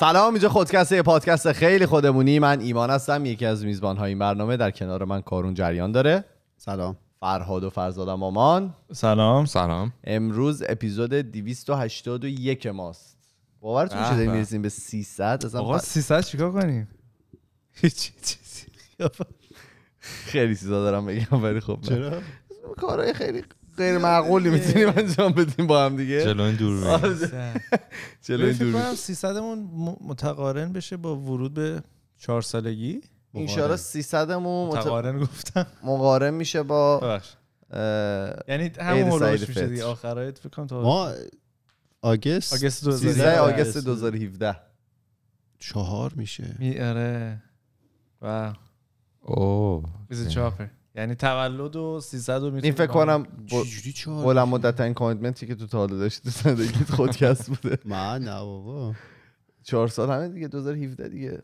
سلام اینجا خودکسته یه پادکست خیلی خودمونی. من ایمان هستم یکی از میزبان های این برنامه در کنار من کارون جریان داره. سلام. فرهاد و فرزاد مامان. سلام. سلام. امروز اپیزود 281 ماست. باورتون میشه به داریم به. می‌رسیم به 300 اصلا آقا ف- 300 چیکار کنیم؟ هیچ چیزی خیلی چیزا دارم بگم ولی خب. چرا؟ کارهای خیلی غیر معقولی می‌تونیم انجام بدیم با هم دیگه. جلو این دور آره، جلوی این فکر دور کنم 300 مون متقارن بشه با ورود به چهار سالگی. انشالله 300 مون مت- متقارن گفتم. مقارن میشه با یعنی همون هولوش میشه. دیگه. آخرایت فکر کنم تا ما آگست آگست 13 2017 آگست 2017 چهار میشه. می آره. و اوه. 24 یعنی تولد و 300 و این فکر کنم چهار بلند؟ مدت این کامیتمنتی که تو تا حالا داشتی تو زندگیت خودکست بوده. من نه بابا. چهار سال همه دیگه 2017 دیگه.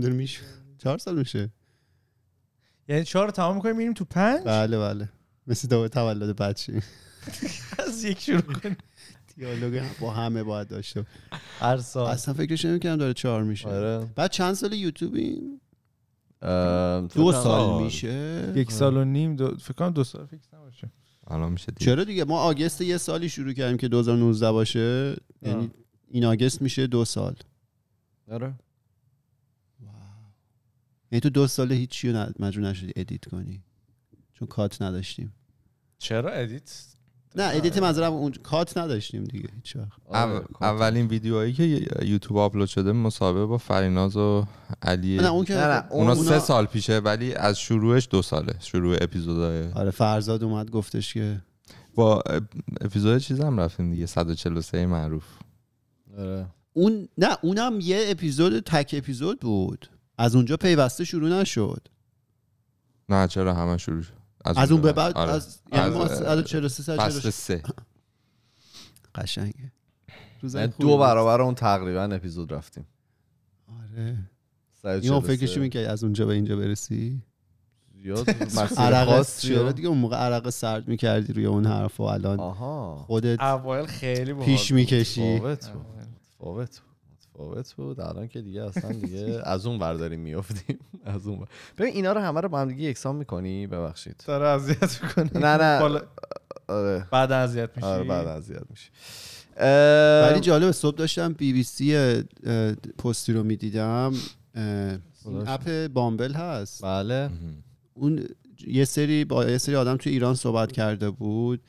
دور میشه. چهار سال میشه. یعنی 4 رو تمام می‌کنیم میریم تو 5 بله بله. مثل دو تولد بچه. از یک شروع کنیم. دیالوگ با همه باید داشته هر سال. اصلا فکرش نمی‌کنم داره چهار میشه. آره. بعد چند سال یوتیوبیم؟ دو سال. میشه. یک سال و نیم دو... فکر کنم دو سال فکر نباشه. الان میشه دید. چرا دیگه؟ ما August یه سالی شروع کردیم که 2019 باشه. یعنی این August میشه دو سال. آره. یعنی تو دو سال هیچی رو ن- مجبور نشدی edit کنی. چون cut نداشتیم. چرا edit نه edit منظورم اون cut نداشتیم دیگه هیچ وقت. آره، اول- اولین ویدیوهایی که یوتیوب آپلود شده مصاحبه با فریناز و علی. نه اون که نه، نه، اونا اونا- سه سال پیشه ولی از شروعش دو ساله شروع اپیزودهای. آره فرزاد اومد گفتش که با اپ- اپیزود چیز هم رفتیم دیگه 143 معروف. آره. اون نه اونم یه اپیزود تک اپیزود بود. از اونجا پیوسته شروع نشد. نه چرا همه شروع شد؟ از اون به. بعد؟ آره. از یعنی ما از- از 43 فصل سه. قشنگه. روزای یعنی دو. برابر اون تقریبا اپیزود رفتیم. آره. 143. این فکرش می‌کنی از اونجا به اینجا برسی؟ عرق چرا دیگه اون موقع عرق سرد می‌کردی روی اون حرف و الان آها. خودت اوایل خیلی پیش. می‌کشی. متفاوت بود. الان که دیگه اصلا دیگه از اون برداریم میافتیم. از اون. ببین اینا رو همه رو با هم دیگه یکسان می‌کنی؟ ببخشید. داره اذیت می‌کنه. نه نه. بالا- آره. بعد اذیت میشی. آره بعد اذیت میشه ولی جالب صبح داشتم BBC post ی رو می‌دیدم. این app Bumble هست. بله. اون یه سری با یه سری آدم تو ایران صحبت کرده بود.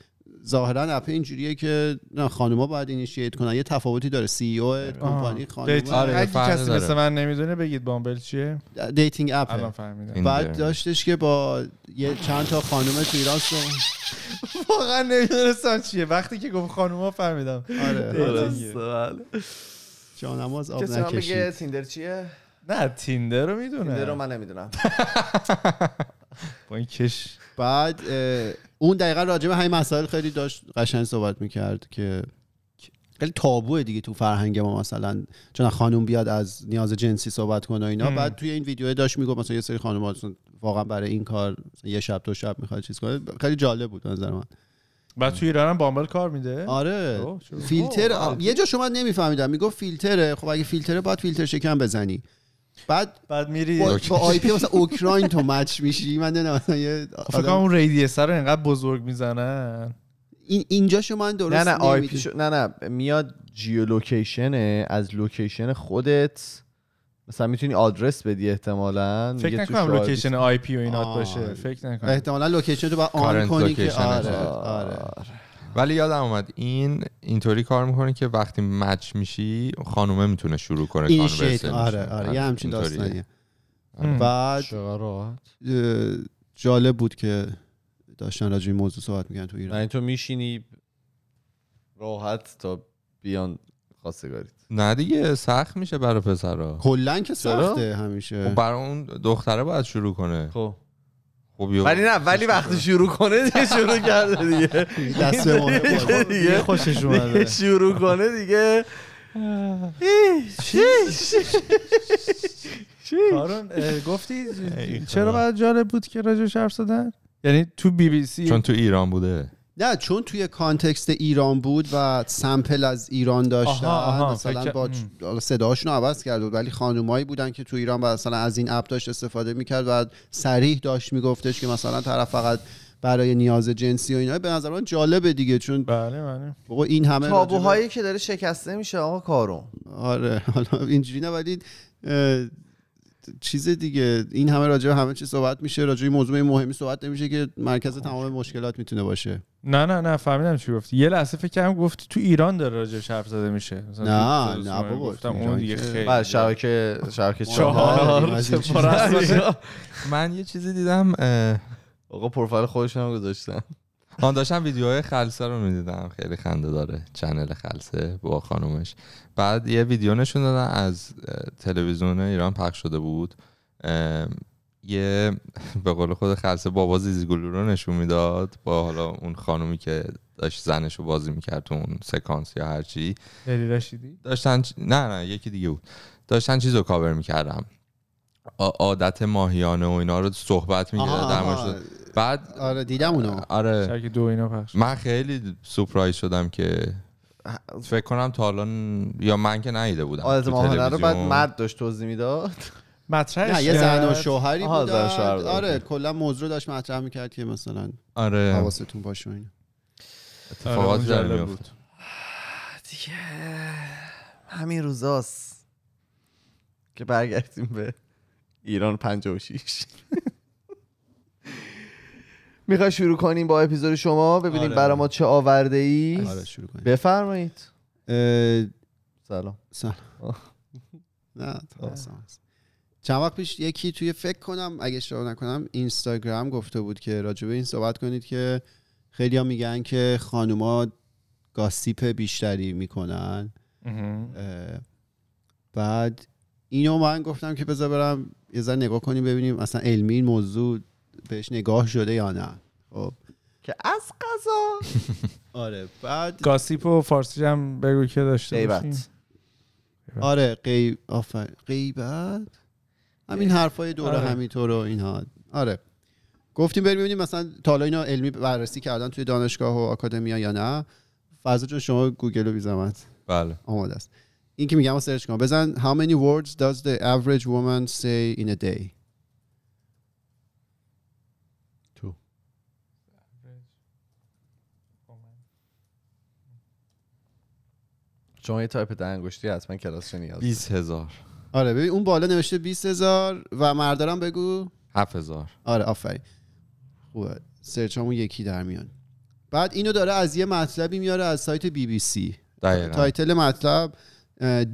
ظاهرا app اینجوریه که نه خانوما باید initiate کنن. یه تفاوتی داره. CEO company. خانوما. آره، کسی. مثل من نمی‌دونه بگید Bumble چیه؟ دیتینگ این بعد. داشتش که با یه چند تا خانم تو ایران واقعا نمی‌دونستم چیه. وقتی که گفت خانوما فهمیدم. آره. درسته. بله. جانماز آب کسی من بگه نکشید تیندر چیه؟ نه تیندر رو می‌دونه. تیندر رو من نمی‌دونم. با این کش. بعد اه، اون دقیقا راجع به همین مسائل خیلی داشت قشنگ صحبت می‌کرد که خیلی تابوه دیگه تو فرهنگ ما مثلا. چون خانوم بیاد از نیاز جنسی صحبت کنه و اینا. هم. بعد توی این ویدیو داشت می‌گفت مثلا یه سری خانم واقعا برای این کار یه شب دو شب می‌خواد چیز کنه. خیلی جالب بود نظر من. بعد تو ایران هم بامبل کار میده؟ آره؟ فیلتر آه، یه جا شما نمیفهمیدم. می‌گفت فیلتره. خب اگه فیلتره باید فیلتر شکن بزنی. بعد بعد میری. با, با آی پی مثلا اوکراین تو مچ میشی؟ من نمی‌دونم مثلا یه خب فکر کنم اون ریدیس رو اینقدر بزرگ می‌زنن. این اینجا شما من درست نه نه آی نمی‌دونم. پی شو... نه نه میاد geolocation ه از location خودت مثلا می‌تونی آدرس بدی احتمالا فکر نکنم location IP و اینات. باشه فکر نکنم. احتمالا location تو باید on کنی که آره شه. آره. ولی یادم اومد این اینطوری کار می‌کنه که وقتی match میشی خانومه می‌تونه شروع کنه initiate conversation. آره آره یه همچین اینطوریه. داستانیه. ام. بعد جالب بود که داشتن راجع به این موضوع صحبت می‌کنن تو ایران. این تو میشینی راحت تا بیان خواستگاریت. نه دیگه سخت میشه برای پسرا. کلا که؟ سخته همیشه. خب برای اون دختره باید شروع کنه. خب. خب یه- ولی نه ولی وقتی شروع کنه دیگه شروع کرده دیگه. دست دیگه خوشش اومده. شروع کنه دیگه. کارون گفتی چرا باید جالب بود که راجعش حرف زدن؟ یعنی تو بی بی سی؟ چون تو ایران بوده. نه چون توی context ایران بود و sample از ایران داشتن آها، آها، مثلا فکر- با صداشون رو عوض کرده بود ولی خانومایی بودن که تو ایران و مثلا از این app داشت استفاده می‌کرد و صریح داشت میگفتش که مثلا طرف فقط برای نیاز جنسی و اینا. به نظر من جالبه دیگه چون بله بله. بابا این همه تابوهایی که داره شکسته میشه آقا کارون. آره حالا اینجوری نه ولی اه، چیز دیگه. این همه راجع به همه چی صحبت میشه راجع به موضوع مهمی صحبت نمیشه که مرکز تمام مشکلات می‌تونه باشه. نه نه نه فهمیدم چی گفتی. یه لحظه فکر کردم گفتی تو ایران داره راجعش حرف زده میشه. مثلا نه، نه بابا، گفتم اون دیگه خیلی بله شبکه شبکه چهار. من یه چیزی دیدم آقا پروفایل خودشون هم گذاشتن. آن داشتم ویدیوهای خلصه رو می‌دیدم. خیلی خنده داره. چنل خلصه با خانومش. بعد یه ویدیو نشون دادن از تلویزیون ایران پخش شده بود. یه به قول خود خلصه بابا زیزیگلو رو نشون می‌داد با حالا اون خانومی که داشت زنش رو بازی می‌کرد تو اون سکانس یا هرچی فری رشیدی؟ داشتن چ- نه نه یکی دیگه بود. داشتن چیز رو کاور می‌کردم عادت ماهیانه و اینا رو صحبت در. موردش. بعد آره دیدم اونو آره شبکه دو اینا پخش من خیلی سورپرایز شدم که فکر کنم تا الان یا من که ندیده بودم تو ماهانه رو بعد. مرد داشت توضیح می‌داد مطرحش نه یه زن و. شوهری داره. آره کلا موضوع داشت مطرح می‌کرد که مثلا آره حواستون باشه اینا آره، اتفاقات داره جالب بود. دیگه همین روزاست که برگردیم به ایران 56 می‌خوای شروع کنیم با اپیزود شما ببینیم آره. برای ما چه آورده ای آره شروع کنیم بفرمایید اه، سلام سلام. نه. چند وقت پیش یکی توی فکر کنم اگه اشتباه نکنم اینستاگرام گفته بود که راجع به این صحبت کنید که خیلی ها میگن که خانوما گاسیپ بیشتری می‌کنن بعد اینو من گفتم که بذار برم یه ذره نگاه کنیم ببینیم اصلا علمی این موضوع بهش نگاه شده یا نه؟ خب. که از قضا. آره بعد gossip و فارسی هم بگو که داشته باشیم غیبت. آره غیبت آفرین غیبت. همین حرفای دوره آره. همینطور و اینها. آره. گفتیم بریم ببینیم مثلا تا حالا اینا علمی بررسی کردن توی دانشگاه و academia یا نه. فضا جون شما گوگل رو بی زحمت. بله. آماده است. این که میگم search کن بزن how many words does the average woman say in a day? شما یه تایپ ده انگشتی حتما کلاس نیاز داری. 20 هزار. آره ببین اون بالا نوشته 20000 و مردارم بگو. 7 هزار. آره آفرین. خوبه. search همون یکی در میان. بعد اینو داره از یه مطلبی میاره از سایت بی بی سی. دقیقا. title مطلب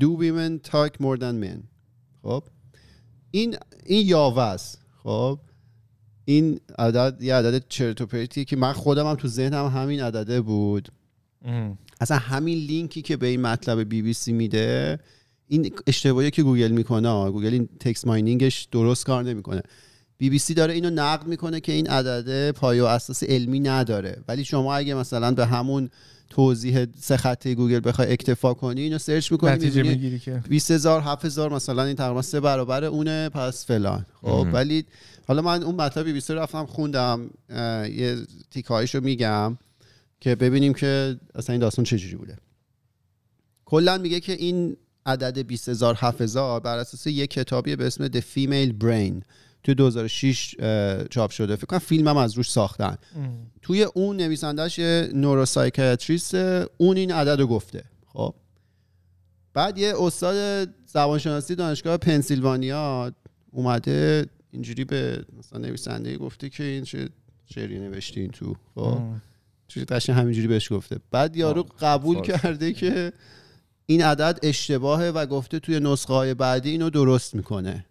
Do women talk more than men. خب. این این یاوه است. خب. این عدد یه عدد چرت و پرتیه که من خودم هم تو ذهنم همین عدده بود. اصلا همین لینکی که به این مطلب بی بی سی میده این اشتباهی که گوگل می‌کنه گوگل این text mining ش درست کار نمی‌کنه. بی بی سی داره اینو نقد می‌کنه که این عدده پایه و اساس علمی نداره. ولی شما اگه مثلا به همون توضیح سه خطه گوگل بخوای اکتفا کنی اینو search می‌کنی نتیجه می‌بینی می‌گیری که. 20000 7000 مثلا این تقریبا سه برابر اونه پس فلان. خب. ولی حالا من اون مطلب بی بی سی رو رفتم خوندم یه تیکایش رو میگم. که ببینیم که اصلا این داستان چجوری بوده. کلا میگه که این عدد 20000 7000 بر اساس یه کتابی به اسم The Female Brain تو 2006 اه، چاپ شده. فکر کنم فیلم هم از روش ساختن. مهم. توی اون نویسندهش یه نوروسایکیاتریست اون این عدد رو گفته. خب. بعد یه استاد زبانشناسی دانشگاه پنسیلوانیا اومده اینجوری به مثلا نویسنده گفته که این چه شعری نوشتین تو. خب. چیزی قشنگ همینجوری بهش گفته. بعد یارو آه، قبول فارسی. کرده که این عدد اشتباهه و گفته توی نسخه های بعدی اینو درست می‌کنه.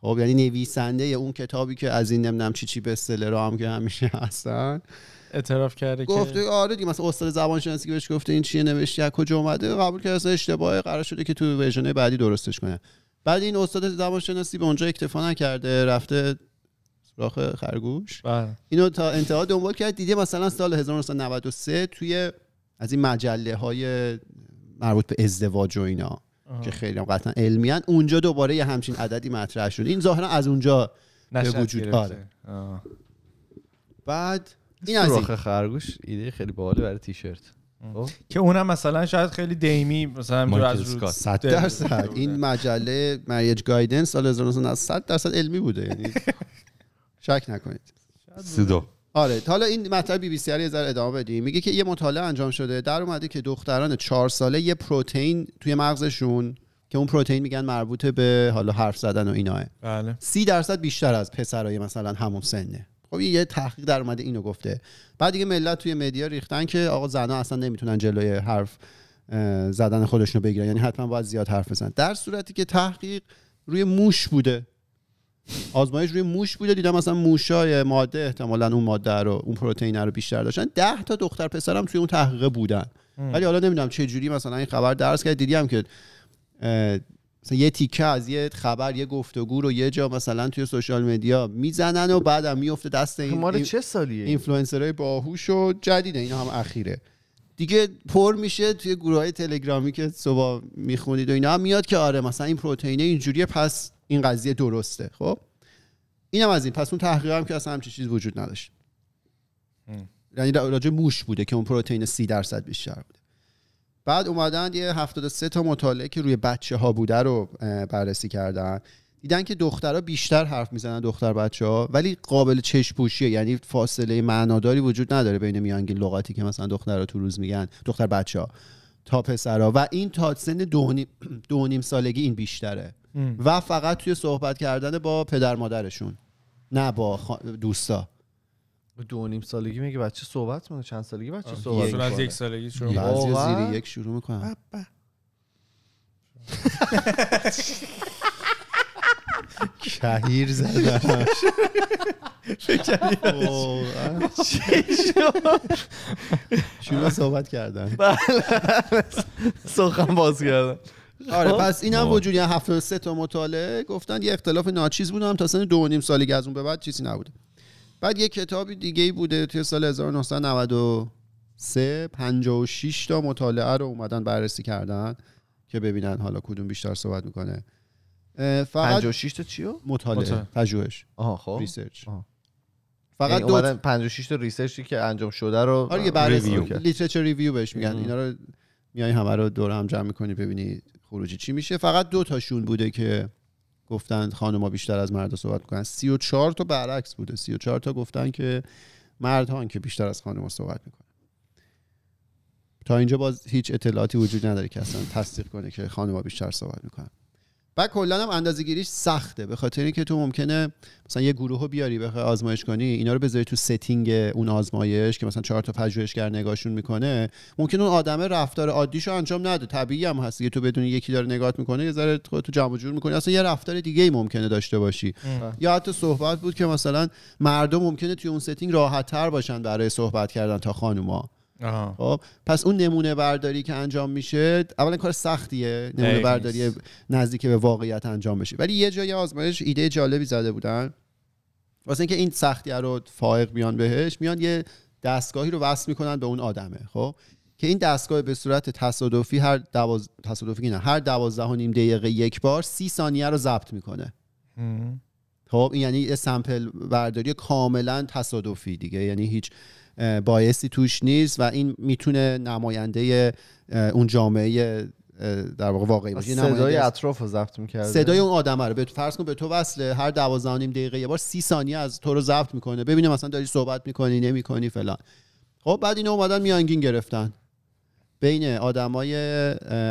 خب یعنی نویسنده اون کتابی که از این نمی‌دونم چی چی به هم که همیشه هستن. اعتراف کرده گفته که آره دیگه مثلا استاد زبان شناسی که بهش گفته این چیه نوشتی از کجا اومده قبول کرده اصلا اشتباهه قرار شده که تو ورژن بعدی درستش کنه. بعد این استاد زبان شناسی به اونجا اکتفا نکرده رفته سراغ خرگوش بله اینو تا انتها دنبال کرد دیده مثلا سال 1993 توی از این مجله های مربوط به ازدواج و اینا آها. که خیلی هم قطعا علمیان اونجا دوباره یه همچین عددی مطرح شد این ظاهرا از اونجا نشأت وجود-. آره. آه. بعد این از این. سوراخ خرگوش ایده خیلی باحالی برای تیشرت خب که اونم مثلا شاید خیلی دیمی مثلا از رو اسکات. صد دل درصد بوده. این مجله مریج گایدنس سال 1990 صد درصد علمی بوده یعنی شک نکنید. سیدو. آره حالا این مطلب بی بی سی یه ذره ادامه بدیم. میگه که یه مطالعه انجام شده. در اومده که دختران چهار ساله یه پروتئین توی مغزشون که اون پروتئین میگن مربوط به حالا حرف زدن و ایناه بله. سی درصد بیشتر از پسرای مثلا همون سنه. خب این یه تحقیق در اومده اینو گفته. بعد دیگه ملت توی media ریختن که آقا زنا اصلا نمی‌تونن جلوی حرف زدن خودشونو بگیرن. یعنی حتما باید زیاد حرف بزنن. در صورتی که تحقیق روی موش بوده. آزمایش روی موش بوده. دیدم مثلا موشای ماده احتمالا اون ماده رو اون پروتئین رو بیشتر داشتن. 10 تا دختر پسرم توی اون تحقیق بودن. ولی حالا نمی‌دونم چه جوری مثلا این خبر درز کرد. دیدیم که مثلا یه تیکه از یه خبر یه گفتگو رو یه جا مثلا توی social media می‌زنن و بعدم میفته دست این, چه سالیه؟ این؟ اینفلوئنسرهای باهوش و جدیده اینا هم اخیره. دیگه پر میشه توی گروه های تلگرامی که صبح می‌خونید و اینا هم میاد که آره مثلا این پروتئینه اینجوریه پس این قضیه درسته خب؟ اینم از این. پس اون تحقیق هم که اصلا همچین چیز وجود نداشت. یعنی راجع موش بوده که اون پروتئین 30 درصد بیشتر بوده. بعد اومدن یه 73 تا مطالعه که روی بچه ها بوده رو بررسی کردن. دیدن که دخترها بیشتر حرف می‌زنن دختر بچه ها ولی قابل چشم پوشیه یعنی فاصله معناداری وجود نداره بین میانگین لغاتی که مثلا دخترها تو روز میگن دختر بچه ها تا پسرها. و این تا سن دو نیم- دو نیم سالگی این بیشتره. ام. و فقط توی صحبت کردن با پدر مادرشون نه با خا- دوستا دو و نیم سالگی میگه بچه صحبت می‌کنه چند سالگی بچه صحبت یکشون از می‌کنه یک سالگی شروع می‌کنه. بعضی؟ زیر یک شروع می‌کنن کهیر زدن واقعا. شروع صحبت کردن سخن باز کردن آره خب. پس این هم وجود یعنی 73 تا مطالعه گفتن یه اختلاف ناچیز بود هم تا سن دو و نیم سالگی از اون به بعد چیزی نبوده بعد یه کتابی دیگه ای بوده توی سال 1993 56 تا مطالعه رو اومدن بررسی کردن که ببینن حالا کدوم بیشتر صحبت می‌کنه فقط 56 تا چیو؟ مطالعه. پژوهش آها خب research آها. فقط یعنی دو اومدن 56 تا research ی که انجام شده رو آره یه بررسی review. literature review بهش میگن. اینا رو میای همه رو دور هم جمع می‌کنی ببینی خروجی. چی میشه؟ فقط دو تاشون بوده که گفتن خانم‌ها بیشتر از مردا صحبت می‌کنن. 34 تا برعکس بوده. 34 تا گفتن که مردها که بیشتر از خانم‌ها صحبت می‌کنن. تا اینجا باز هیچ اطلاعاتی وجود نداره که اصلا تصدیق کنه که خانم‌ها بیشتر صحبت می‌کنن. بعد کلا هم اندازه‌گیریش سخته. به خاطر اینکه تو ممکنه مثلا یه گروه رو بیاری بخوای آزمایش کنی اینا رو بذاری تو setting اون آزمایش که مثلا چهار تا پژوهشگر نگاهشون می‌کنه. ممکن اون آدمه رفتار عادیشو انجام نده. طبیعی هم هست که تو بدونی یکی داره نگاه می‌کنه یه ذره خودتو جمع جور می‌کنی. اصلا یه رفتار دیگه ای ممکنه داشته باشی. ام. یا حتی صحبت بود که مثلا مردا ممکنه توی اون setting راحت تر باشن برای صحبت کردن تا خانوما. آها. خب پس اون نمونه برداری که انجام میشه اولا کار سختیه نمونه برداری. نزدیک به واقعیت انجام بشه ولی یه جای آزمایش ایده جالبی زده بودن واسه اینکه این سختی رو فائق بیان بهش میان یه دستگاهی رو وصل می‌کنن به اون آدمه خب که این دستگاه به صورت تصادفی هر دواز... تصادفی نه هر دوازده و نیم دقیقه یک بار سی ثانیه رو ضبط می‌کنه. خب این یعنی یه سمپل برداری کاملا تصادفی دیگه یعنی هیچ بایستی توش نیست و این می‌تونه نماینده اون جامعه در واقع واقعی باشه. صدای اطراف رو ضبط می‌کرده. صدای اون آدمه رو. به فرض کن به تو وصله. هر 12 و نیم دقیقه یه بار سی ثانیه از تو رو ضبط می‌کنه. ببینه مثلا داری صحبت می‌کنی نمی‌کنی فلان. خب بعد اینا اومدن میانگین گرفتن. بین آدمای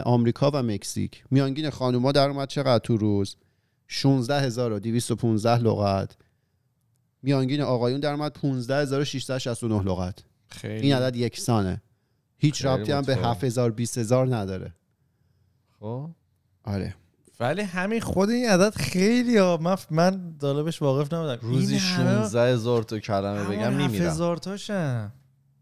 آمریکا و مکزیک. میانگین خانوما در اومد چقدر تو روز؟ 16215 لغت. میانگین آقایون در اومد 15669 لغت. خیلی. این عدد یکسانه. هیچ ربطی هم به متفاوت. 7000 20000 نداره. خب. آره. ولی همین خود این عدد خیلی ها. من من دالبش واقف نبودم. روزی این همه- 16 هزار تا کلمه بگم هفت میمیرم هزار تاشن.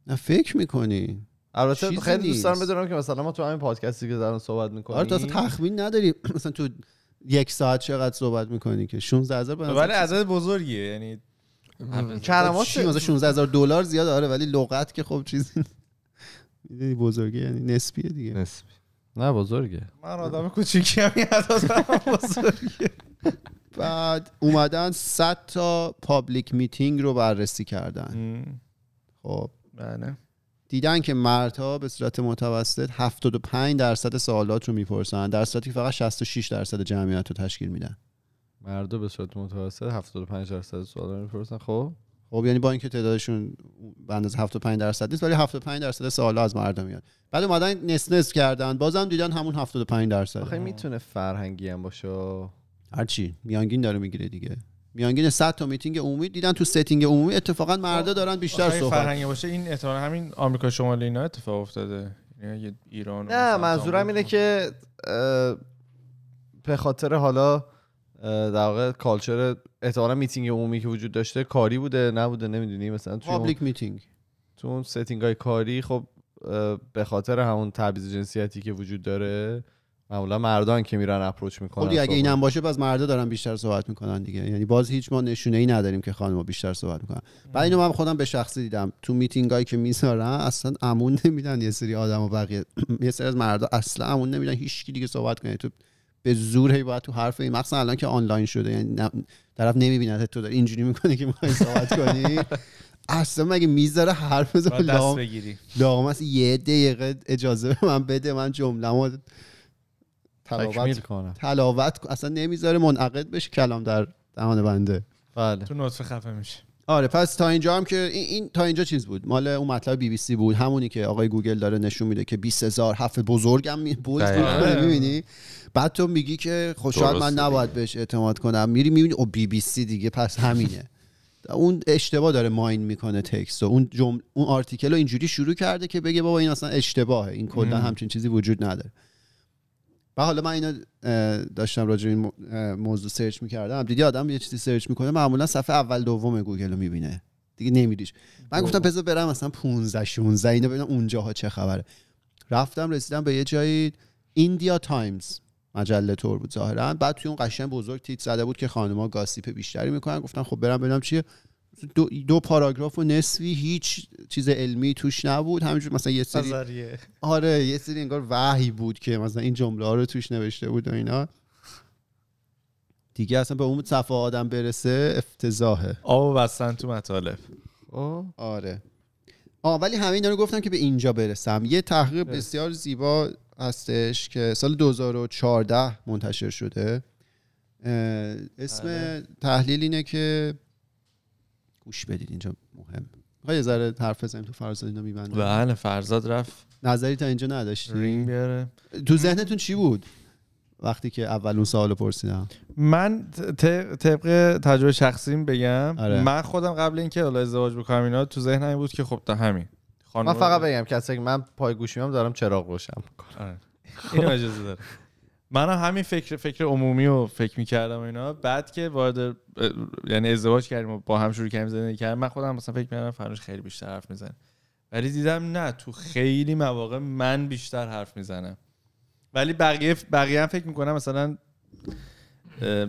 نه فکر می‌کنی؟ البته خیلی دوست دارم. بدونم که مثلا ما تو همین پادکستی که دارم صحبت می‌کنیم. آره تو اصلا تخمین نداری. مثلا تو یک ساعت چقدر صحبت می‌کنی که؟ 16000 به نظر ولی عدد بزرگیه. یعنی کلمات چی؟ مثلا 16000 دلار زیاد؟ آره ولی لغت که خب چیزی می‌دونی بزرگی یعنی نسبیه دیگه. نسبی. نه بزرگه. من آدم کوچیکی هم بزرگیه بعد اومدن 100 تا public meeting رو بررسی کردن. خب. بله. دیدن که مردها به صورت متوسط 75 درصد سوالات رو می‌پرسن در صورتی که فقط 66 درصد جمعیت رو تشکیل میدن. مردا به صورت متوسط 75 درصد سوالا رو می‌پرسن. خب؟ خب یعنی با اینکه تعدادشون به اندازه 75 درصد نیست ولی 75 درصد سوالا از مردا میاد. بعد اومدن نس نس کردن بازم دیدن همون 75 درصد آخه می‌تونه فرهنگی هم باشه. هرچی میانگین داره می‌گیره دیگه. میانگین 100 تا میتینگ عمومی دیدن تو setting عمومی اتفاقا مردا دارن بیشتر صحبت. فرهنگی باشه این احتمالاً همین آمریکا شمالی اینا اتفاق افتاده. یعنی ایران نه منظورم اینه که به خاطر حالا در واقع culture احتمالا میتینگ عمومی که وجود داشته کاری بوده نبوده نمی‌دونی مثلا توی اون, public meeting تو اون setting های کاری خب به خاطر همون تبعیض جنسیتی که وجود داره معمولا مردان که میرن approach می‌کنن خب اگه اینم باشه پس مردا دارن بیشتر صحبت می‌کنن دیگه. یعنی باز هیچ ما نشونه ای نداریم که خانم‌ها بیشتر صحبت می‌کنن. بعد اینو من خودم به شخصی دیدم. تو میتینگ هایی که می‌ذارن اصلا امون نمیدن یه سری آدم و بقیه. یه سری از مردا اصلا امون نمیدن. هیچ کی دیگه صحبت کنه. تو به زور هی باید تو حرف این مخصوصا الان که آنلاین شده یعنی طرف نمی‌بینه تو داری اینجوری می‌کنه که می‌خوای صحبت کنی. اصلا مگه می‌ذاره حرف باید دست لام بگیری. لام است. یه دقیقه اجازه به من بده من جمله‌مو تلاوت کنم. تلاوت. اصلا نمی‌ذاره منعقد بشه کلام در دهان بنده. بله. تو نطفه خفه میشه. آره پس تا اینجا هم که این, این تا اینجا چیز بود. مال اون مطلب بی بی سی بود. همونی که آقای گوگل داره نشون میده که 20000 حرف بزرگم بود. می‌بینی؟ بعد تو میگی که خب شاید من نباید بهش اعتماد کنم. میری می‌بینی عه بی بی سی دیگه پس همینه. اون اشتباه داره mine می‌کنه text و اون جمل اون article رو اینجوری شروع کرده که بگه بابا این اصلا اشتباهه. این کلا. همچین چیزی وجود نداره. و حالا من اینو داشتم راجع این موضوع search می‌کردم. دیدی آدم یه چیزی search می‌کنه معمولا صفحه اول دوم گوگل رو می‌بینه. دیگه نمیریش. من گفتم بذار برم مثلا 15 16 اینو ببینم اونجاها چه خبره. رفتم رسیدم به یه جایی India Times مجله تور بود ظاهرا. بعد توی اون قشنگ بزرگ تیتر زده بود که خانم‌ها gossip بیشتری می‌کنن. گفتم خب برم ببینم چیه. دو, دو پاراگراف و نصفی هیچ چیز علمی توش نبود. همینجور مثلا یه سری نظریه. آره یه سری انگار وحی بود که مثلا این جمله ها رو توش نوشته بود و اینا. دیگه اصلا به اون صفحه آدم برسه افتضاحه. آب و بستن تو مطالب. خب آره. آه ولی همه اینا رو گفتم که به اینجا برسم. یه تحقیق. بسیار زیبا هستش که سال 2014 منتشر شده. اسم بله. تحلیل اینه که گوش بدید اینجا مهم. می‌خوای یه ذره حرف بزنیم تو فرزاد اینا میبنده بله فرزاد رفت. نظری تا اینجا نداشتی؟ رینگ بیاره. تو ذهنتون چی بود؟ وقتی که اول اون سوالو پرسیدم. من طبق تجربه شخصیم بگم آره. من خودم قبل اینکه حالا ازدواج بکنم اینا تو ذهنم این بود که خب تا همین. خانم من فقط بگم کسی که من پای گوشی هم دارم چراغ روشن می‌کنم. آره. اینو اجازه داره. من هم همین فکر فکر عمومی رو فکر می‌کردم اینا. بعد که وارد یعنی ازدواج کردیم و با هم شروع کردیم زندگی کردیم من خودم مثلا فکر می‌کردم فرنوش خیلی بیشتر حرف می‌زنه. ولی دیدم نه تو خیلی مواقع من بیشتر حرف می‌زنم. ولی بقیه بقیه هم فکر می‌کنم مثلا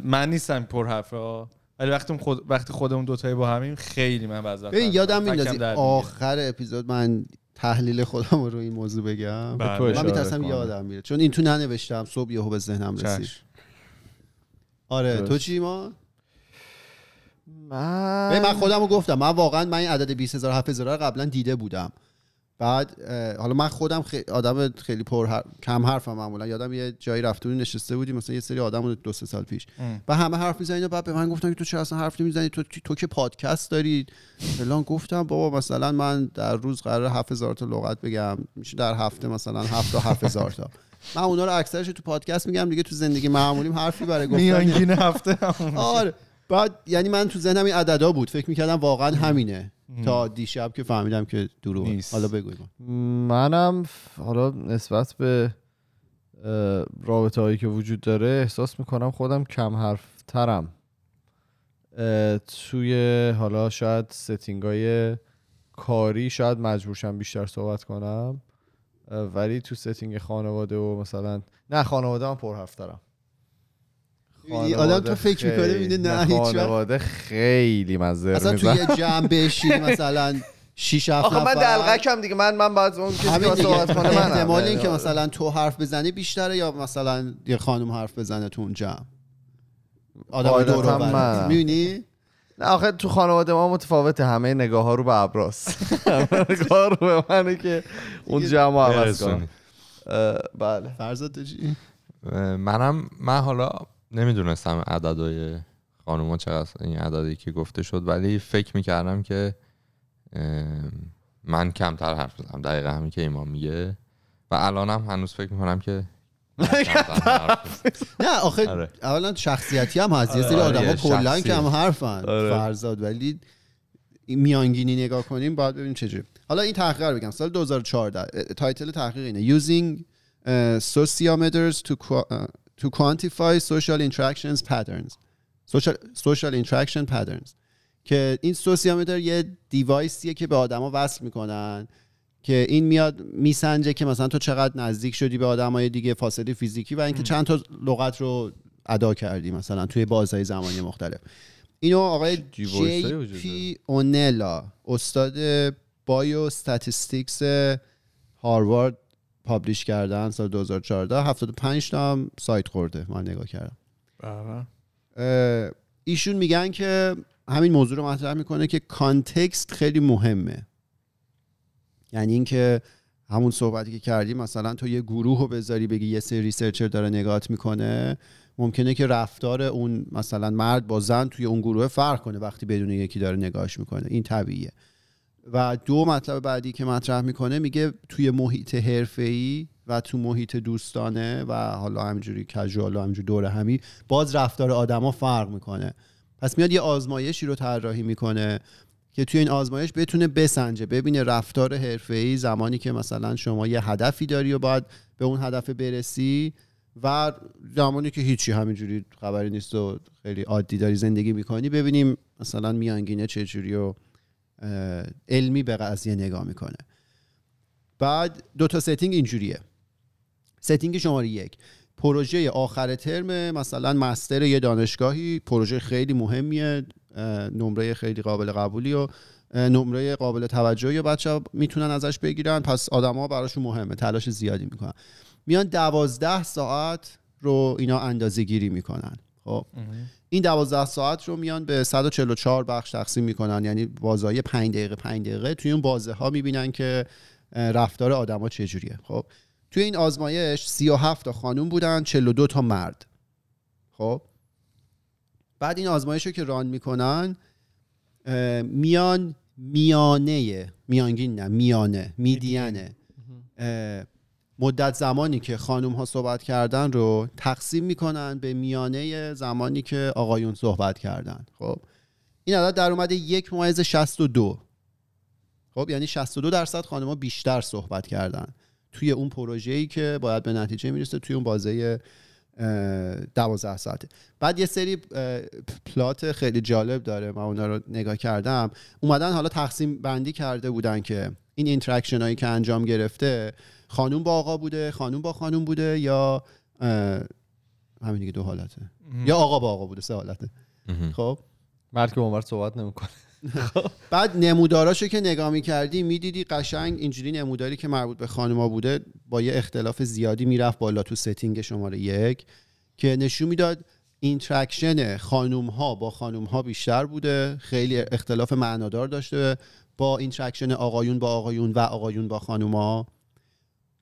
من نیستم پر حرفه ها ولی وقتی خود وقتی خودمون دوتایی با همیم خیلی من بعضی یادم میندازی. آخر اپیزود من تحلیل خودم رو این موضوع بگم بله. تو من میترسم. یادم میره چون این تو ننوشتم صبح یهو به ذهنم رسید. آره درست. تو چی ما من من خودم رو گفتم من واقعا من این عدد 20000 7000 رو قبلا دیده بودم بعد حالا من خودم خی... آدم خیلی پر حر... کم حرفم معمولا. یادم یه جایی رفته بودیم نشسته بودیم مثلا یه سری آدم دو سه سال پیش. و همه حرف می‌زنید و بعد به من گفتن که تو چرا اصلا حرف نمی‌زنی؟ تو تو که پادکست داری؟ فلان. گفتم بابا مثلا من در روز قرار 7000 تا لغت بگم. میشه در هفته مثلا 7 تا 7000 تا. من اونا رو اکثرش تو پادکست میگم دیگه تو زندگی معمولیم حرفی برای گفتن میانگین هفته. آره. بعد یعنی من تو ذهنم این عددا بود. فکر می‌کردم واقعا همینه. تا دیشب که فهمیدم که دروغه. حالا بگوی ما. منم حالا نسبت به رابطه هایی که وجود داره احساس می‌کنم خودم کم حرف ترم توی حالا شاید setting های کاری شاید مجبورشم بیشتر صحبت کنم. ولی تو setting خانواده و مثلا نه خانواده هم پر حرف دارم می‌بینی آدم تو فکر می‌کنه می‌بینه نه، هیچ وقت. خانواده خیلی مزه اصلا تو یه جمع بشی مثلا 6 7 آخه من دلغکم دیگه. من من باید اون کسی که دیگه. صحبت کنه منم. احتمال این که یعنی مثلا تو حرف بزنی بیشتره یا مثلا یه خانم حرف بزنه تو اون جمع. آدم دور. می‌بینی؟ نه آخه تو خانواده ما متفاوته. همه نگاه ها رو به ابراس نگاه رو به منه که اون جمع عوض. اه، بله. فرزاد تو چی؟ منم من حالا نمی‌دونستم عددهای خانوما چقدر این عددی که گفته شد ولی فکر می‌کردم که من کمتر حرف بزنم. دقیقا همین که ایمان میگه. و الانم هنوز فکر می‌کنم که. نه آخه آره. اولا شخصیتی هم هست. یه سری آره، آدما یه کلا. کم حرفن آره. فرزاد. ولی میانگینی نگاه کنیم باید ببینیم چجوری حالا این تحقیق رو بگم. سال 2014 اه، تایتل تحقیق اینه. Using uh, sociometers to, to quantify social interactions patterns. Social, social interaction patterns. که این sociometer یه device یه که به آدما وصل می‌کنن که این میاد میسنجه که مثلا تو چقدر نزدیک شدی به آدمای دیگه فاصله فیزیکی و اینکه چند تا لغت رو ادا کردی مثلا توی بازهای زمانی مختلف. اینو آقای JP Onnela استاد biostatistics هاروارد publish کردن سال 2014 75 تا هم cite خورده. من نگاه کردم. بله. ایشون میگن که همین موضوع رو مطرح می‌کنه که context خیلی مهمه. یعنی اینکه همون صحبتی که کردیم مثلا تو یه گروه رو بذاری بگی یه سری researcher داره نگات می‌کنه ممکنه که رفتار اون مثلا مرد با زن توی اون گروه فرق کنه وقتی بدون یکی داره نگاهش می‌کنه. این طبیعیه. و دو مطلب بعدی که مطرح می‌کنه میگه توی محیط حرفه‌ای و تو محیط دوستانه و حالا همینجوری کژوال و همینجوری دور همی باز رفتار آدما فرق می‌کنه. پس میاد یه آزمایشی رو طراحی می‌کنه که توی این آزمایش بتونه بسنجه ببینه رفتار حرفه‌ای زمانی که مثلا شما یه هدفی داری و باید به اون هدف برسی و زمانی که هیچی همینجوری خبری نیست و خیلی عادی داری زندگی می‌کنی ببینیم مثلا میانگینه چجوری و علمی به قضیه نگاه می‌کنه. بعد دو تا setting اینجوریه. setting شماره یک. پروژه آخر ترم مثلا master یه دانشگاهی پروژه خیلی مهمیه نمره خیلی قابل قبولی و نمره قابل توجهی و بچه می‌تونن ازش بگیرن پس آدما براشون مهمه تلاش زیادی می‌کنن. میان دوازده ساعت رو اینا اندازه گیری می‌کنن. خب؟ این دوازده ساعت رو میان به 144 بخش تقسیم می‌کنن. یعنی بازهای 5 دقیقه 5 دقیقه. توی اون بازه ها می‌بینن که رفتار آدما چجوریه. خب توی این آزمایش 37 تا خانوم بودن 42 تا مرد. خب بعد این آزمایش رو که ران می‌کنن میان میانه میانگین نه میانه میدینه. مدت زمانی که خانوم ها صحبت کردن رو تقسیم می‌کنن به میانه زمانی که آقایون صحبت کردن. خب این عدد در اومده یک ممیز 62 خب یعنی 62 درصد خانم بیشتر صحبت کردن توی اون پروژه‌ای که باید به نتیجه می‌رسه توی اون بازه اه، دوازده ساعته. بعد یه سری plot خیلی جالب داره من اونا رو نگاه کردم. اومدن حالا تقسیم بندی کرده بودن که این interaction هایی که انجام گرفته خانوم با آقا بوده خانوم با خانوم بوده یا همین دیگه دو حالته. یا آقا با آقا بوده سه حالته. خب. مرد که اونور صحبت نمی‌کنه. بعد نموداراشو که نگاه می‌کردی می‌دیدی قشنگ اینجوری نموداری که مربوط به خانوما بوده با یه اختلاف زیادی می‌رفت بالا تو setting شماره یک که نشون می‌داد interaction خانوم ها با خانوم ها بیشتر بوده خیلی اختلاف معنادار داشته با interaction آقایون با آقایون و آقایون با خانوما.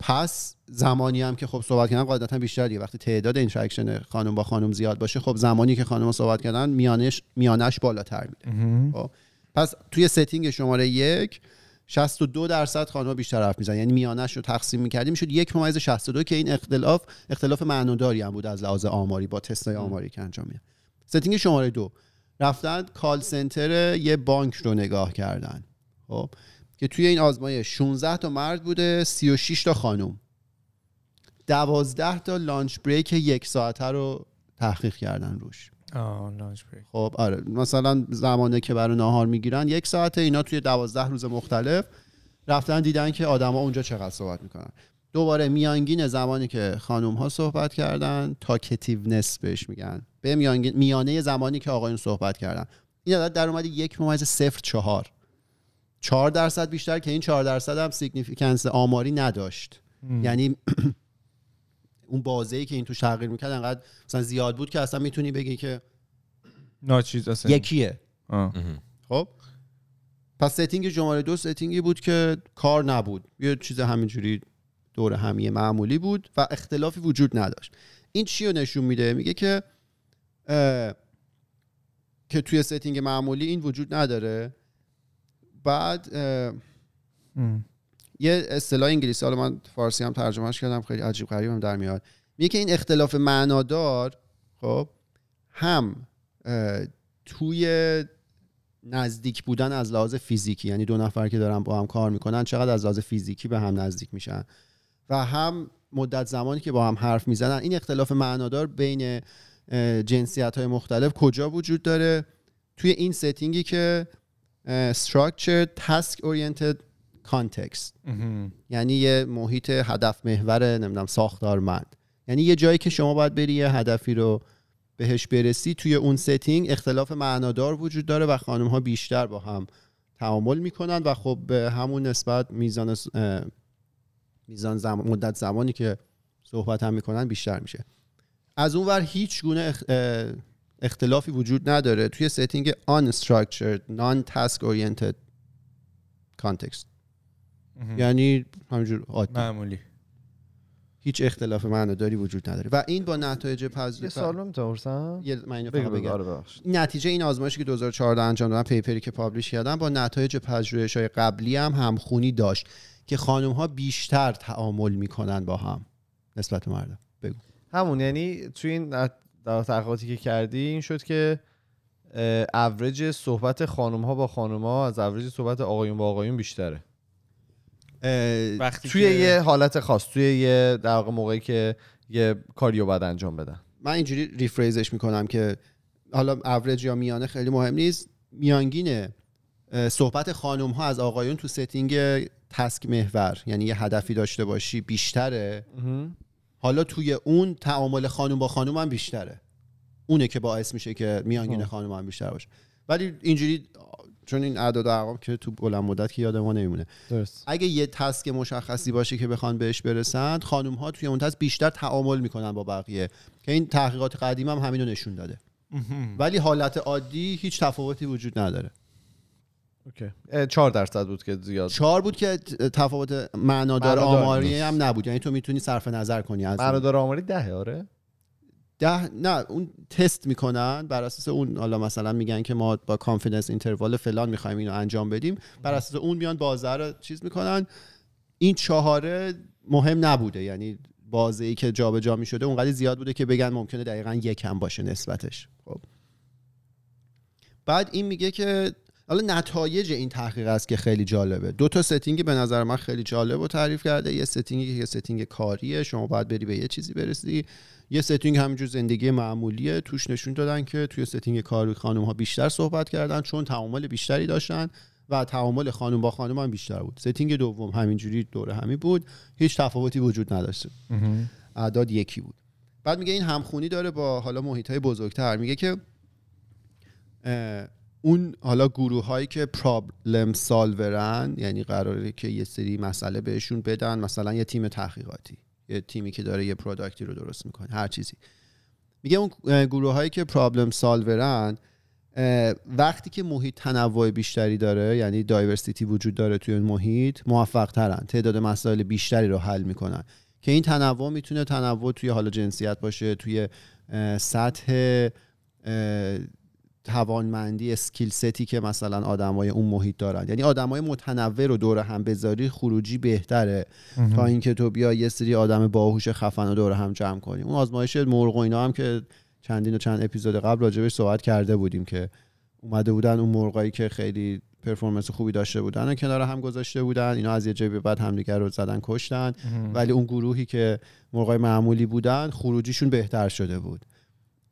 پس زمانی هم که خب صحبت کردن قاعدتا بیشتر دیگه. وقتی تعداد interaction خانم با خانم زیاد باشه خب زمانی که خانم صحبت کردن میانش میانش بالاتر میده خب پس توی setting شماره یک 62 درصد خانم بیشتر حرف می‌زنن. یعنی میانش رو تقسیم می‌کردیم. می‌شد یک ممیز 62 که این اختلاف اختلاف معناداری هم بود از لحاظ آماری با تستای آماری که انجام میدن. setting شماره دو. رفتن call center یه بانک رو نگاه کردن. خب که توی این آزمایش 16 تا مرد بوده 36 تا خانم. 12 تا lunch break یک ساعته رو تحقیق کردن روش. آه lunch break. خب آره. مثلا زمانه که برای ناهار می‌گیرن یک ساعته اینا توی دوازده روز مختلف رفتن دیدن که آدما اونجا چقدر صحبت می‌کنن. دوباره میانگین زمانی که خانم ها صحبت کردن talkativeness بهش میگن. به میانگین میانه زمانی که آقایون صحبت کردن. این عدد در اومده یک ممیز صفر چهار. چهار درصد بیشتر که این چهار درصد هم significance آماری نداشت. یعنی اون بازه که این توش تغییر می‌کرد انقدر مثلا زیاد بود که اصلا می‌تونی بگی که ناچیز اصلا. یکیه. خب؟ پس setting شماره دو setting ی بود که کار نبود. یه چیز همینجوری دور همی معمولی بود و اختلافی وجود نداشت. این چی رو نشون میده؟ میگه که که توی setting معمولی این وجود نداره. بعد. یه اصطلاح انگلیسی حالا من فارسی هم ترجمهش کردم خیلی عجیب غریب هم در میاد. میگه که این اختلاف معنادار خب هم توی نزدیک بودن از لحاظ فیزیکی یعنی دو نفر که دارن با هم کار می‌کنن چقدر از لحاظ فیزیکی به هم نزدیک میشن. و هم مدت زمانی که با هم حرف می‌زنن این اختلاف معنادار بین جنسیت های مختلف کجا وجود داره؟ توی این setting ی که structured task oriented context. یعنی یه محیط هدف محور نمی‌دونم ساختارمند. یعنی یه جایی که شما باید بری یه هدفی رو بهش برسی توی اون setting اختلاف معنادار وجود داره و خانم ها بیشتر با هم تعامل می‌کنن و خب به همون نسبت میزان میزان زمان مدت زمانی که صحبت هم می‌کنن بیشتر میشه. از اون ور هیچ گونه اخ- اختلافی وجود نداره. توی setting unstructured non-task oriented context. مهم. یعنی همینجور عادی معمولی. هیچ اختلاف معناداری وجود نداره. و این با نتایج پیپر یه سوال می‌تونم یه من بگو بگم. آره ببخشید. نتیجه این آزمایشی که 2014 انجام دادن paper ی که publish کردن با نتایج پژوهش های قبلی هم همخونی داشت که خانم ها بیشتر تعامل می‌کنن با هم. نسبت به مردم بگو. همون یعنی توی این در تحقیقاتی که کردی این شد که اوریج صحبت خانم ها با خانم ها از اوریج صحبت آقایون با آقایون بیشتره. توی که- یه حالت خاص توی یه در واقع موقعی که یه کاریو باید انجام بدن. من اینجوری rephrase ش می‌کنم که حالا اوریج یا میانه خیلی مهم نیست. میانگین اه، صحبت خانم ها از آقایون تو setting task محور یعنی یه هدفی داشته باشی بیشتره. حالا توی اون تعامل خانم با خانم هم بیشتره. اونه که باعث میشه که میانگین خانم هم بیشتر باشه. ولی اینجوری چون این اعداد و ارقام که تو بلند مدت که یاد ما نمیمونه. درست. اگه یه task مشخصی باشه که بخوان بهش برسن خانم ها توی اون task بیشتر تعامل می‌کنن با بقیه که این تحقیقات قدیم هم همینو نشون داده. ولی حالت عادی هیچ تفاوتی وجود نداره. okay. اه، چهار درصد بود که زیاد. چهار بود که تفاوت معنادار آماری. هم نبود. یعنی تو می‌تونی صرف نظر کنی از. معنادار آماری ده آره. ده نه اون تست می‌کنن بر اساس اون. حالا مثلا میگن که ما با confidence interval فلان می‌خوایم اینو انجام بدیم. بر اساس اون میان بازه رو چیز می‌کنن. این چهاره مهم نبوده. یعنی بازه ای که جابجا می‌شده اونقدر زیاد بوده که بگن ممکنه دقیقا یکم باشه نسبتش. خب. بعد این میگه که حالا نتایج این تحقیق است که خیلی جالبه. دو تا setting به نظر من خیلی جالب و تعریف کرده. یه setting ی که setting کاریه شما باید بری به یه چیزی برسی. یه setting همینجور زندگی معمولیه. توش نشون دادن که توی setting کاری خانم ها بیشتر صحبت کردن چون تعامل بیشتری داشتن و تعامل خانم با خانم هم بیشتر بود. setting دوم همینجوری دوره همی بود. هیچ تفاوتی وجود نداشته. مهم. اعداد یکی بود. بعد میگه این همخونی داره با حالا محیط های بزرگتر. میگه که اون حالا گروه هایی که پرابلم سالورن یعنی قراره که یه سری مسئله بهشون بدن مثلا یه تیم تحقیقاتی یه تیمی که داره یه پروداکتی رو درست می‌کنه هر چیزی. میگه اون گروه هایی که پرابلم سالورن وقتی که محیط تنوع بیشتری داره یعنی دایورسیتی وجود داره توی اون محیط موفق ترن تعداد مسائل بیشتری رو حل می‌کنن. که این تنوع می‌تونه تنوع توی حالا جنسیت باشه توی سطح توانمندی اسکیل ستی که مثلا آدمای اون محیط دارن. یعنی آدمای متنوع رو دور هم بذاری خروجی بهتره. تا اینکه تو بیا یه سری آدم باهوش خفن رو دور هم جمع کنی. اون آزمایش مرغ و اینا هم که چندین و چند اپیزود قبل راجبش صحبت کرده بودیم که اومده بودن اون مرغایی که خیلی پرفورمنس خوبی داشته بودن و کنار هم گذاشته بودن. اینا از یه جایی به بعد همدیگر رو زدن کشتن. ولی اون گروهی که مرغای معمولی بودن خروجیشون بهتر شده بود.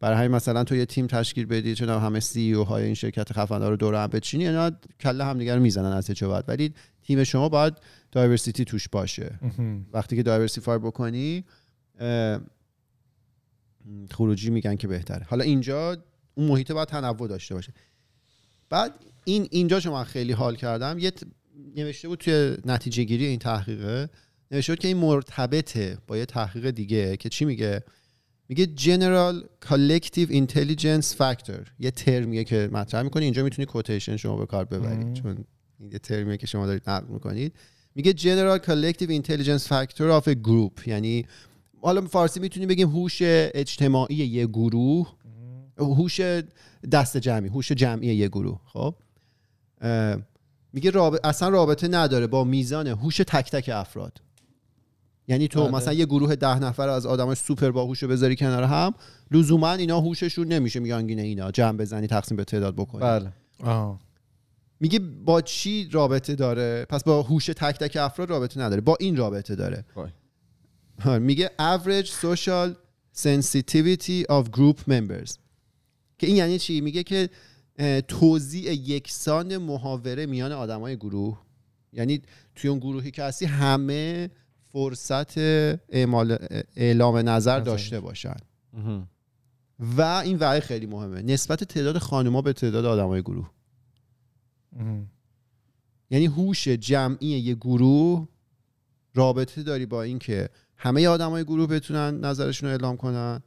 برای همین مثلا تو یه تیم تشکیل بدی چون همه سی او های این شرکت خفنا رو دور هم بچینی اینا کله همدیگه رو می‌زنن از چه بعد ولی تیم شما باید دایورسیتی توش باشه. وقتی که دایورسیفای بکنی خروجی میگن که بهتره. حالا اینجا اون محیط باید تنوع داشته باشه. بعد این اینجا شما خیلی حال کردم یه نوشته بود توی نتیجه گیری این تحقیقه. نوشته بود که این مرتبطه با یه تحقیق دیگه که چی میگه؟ میگه general collective intelligence factor. یه ترمیه که مطرح می‌کنی. اینجا می‌تونی کوتیشن شما به کار ببرید. چون این یه ترمیه که شما دارید نقل می‌کنید. میگه general collective intelligence factor of a group. یعنی حالا فارسی می‌تونیم بگیم هوش اجتماعی یه گروه. هوش دست جمعی هوش جمعی یه گروه. خب؟ میگه راب... اصلا رابطه نداره با میزان هوش تک تک افراد. یعنی تو بله. مثلا یه گروه ده نفر از آدمای سوپر باهوش رو بذاری کنار هم لزوما اینا هوششون نمیشه. میانگین اینا جمع بزنی تقسیم به تعداد بکنی. بله. آه. میگه با چی رابطه داره؟ پس با هوش تک تک افراد رابطه نداره. با این رابطه داره. میگه average social sensitivity of group members. که این یعنی چی؟ میگه که توزیع یکسان محاوره میان آدمای گروه. یعنی توی اون گروهی که هستی همه فرصت اعمال اعلام نظر. داشته باشن. و این وعی خیلی مهمه نسبت تعداد خانوما به تعداد آدمای گروه. یعنی هوش جمعی یه گروه رابطه داری با اینکه همه آدمای گروه بتونن نظرشون رو اعلام کنن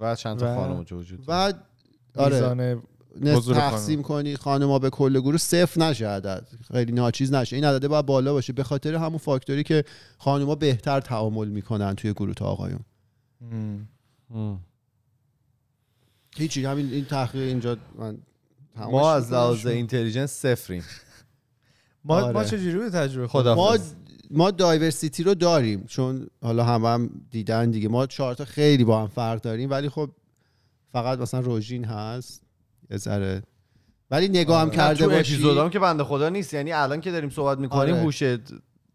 و چند تا خانم وجود داره. و آره تقسیم کنی خانما به کل گروه صفر نشه عدد. خیلی ناچیز نشه. این عدده باید بالا باشه. به خاطر همون فاکتوری که خانما بهتر تعامل می‌کنن توی گروه تا آقایون. هیچی. همین این تحقیق اینجا من ما از. لحاظ اینتلیجنس صفریم. ما آره. ما چجوری به تجربه خدا ما. ما دایورسیتی رو داریم چون حالا هم هم دیدن دیگه. ما چهار تا خیلی با هم فرق داریم ولی خب فقط مثلا روژین هست. ذره. ولی نگاه هم نه، کرده تو باشی. اپیزودام که بنده خدا نیست یعنی الان که داریم صحبت می‌کنیم آره. هوش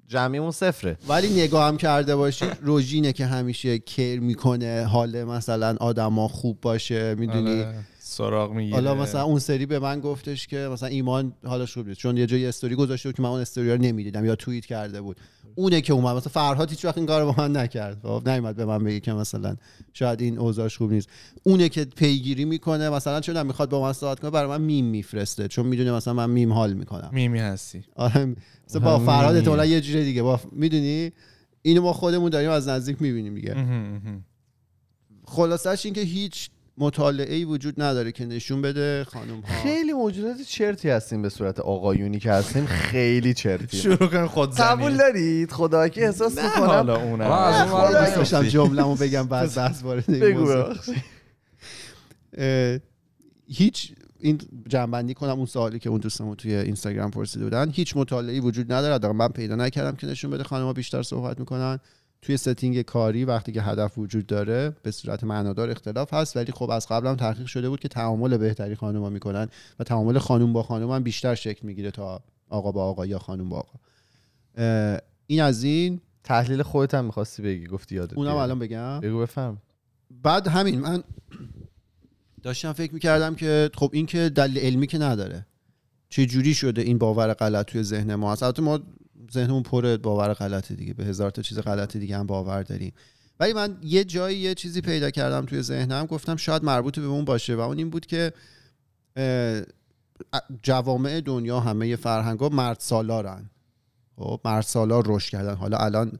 جمعیمون صفره. ولی نگاه هم کرده باشی. روژینه که همیشه کیر می‌کنه حال مثلا آدما خوب باشه می‌دونی؟ آره. سراغ می‌گیره. حالا مثلا اون سری به من گفتش که مثلا ایمان حالش خوب نیست چون یه جایی استوری گذاشته بود که من اون استوری رو نمی‌دیدم یا توییت کرده بود. اونه که اومد. مثلا فرهاد هیچ وقت این کارو با من نکرد. خب نیومد به من بگه که مثلا شاید این اوضاعش خوب نیست. اونه که پیگیری می‌کنه مثلا چون می‌خواد با من صحبت کنه برای من میم میفرسته. چون می‌دونه مثلا من میم حال می‌کنم. میمی هستی. آره مثلا با فرهاد. احتمالاً یه جوری دیگه. با می‌دونی؟ اینو ما خودمون داریم از نزدیک می‌بینیم دیگه. خلاصش این که هیچ مطالعه ای وجود نداره که نشون بده خانم ها خیلی موجودات چرتی هستیم به صورت آقایونی که هستیم خیلی چرتی شروع کن خود قبول دارید؟ خدا که احساس نه. می‌کنم. حالا اونم. از. داشتم جمله‌مو بگم بعد بحث وارد بگو. هیچ این جنبندی کنم اون سوالی که اون دوستمون توی اینستاگرام پرسیده بودن. هیچ مطالعه‌ای وجود نداره من پیدا نکردم که نشون بده خانم‌ها بیشتر صحبت می‌کنن. توی ستینگ کاری وقتی که هدف وجود داره به صورت معنادار اختلاف هست ولی خب از قبل هم تحقیق شده بود که تعامل بهتری خانم‌ها می‌کنن و تعامل خانم با خانم هم بیشتر شکل می‌گیره تا آقا با آقا یا خانم با آقا. این از این. تحلیل خودت هم می‌خواستی بگی گفتی یادت اونم. الان بگم. بگو بفهم بعد همین من داشتم فکر می‌کردم که خب این که دلیل علمی که نداره. چه جوری شده این باور غلط توی ذهن ما هست؟ البته ما ذهنمون پر باور غلط دیگه. به هزار تا چیز غلط دیگه هم باور داریم. ولی من یه جایی یه چیزی پیدا کردم توی ذهنم. گفتم شاید مربوط به اون باشه. و اون این بود که جوامع دنیا همه فرهنگ ها مرد سالارن. خب مرد سالار رشد کردن. حالا الان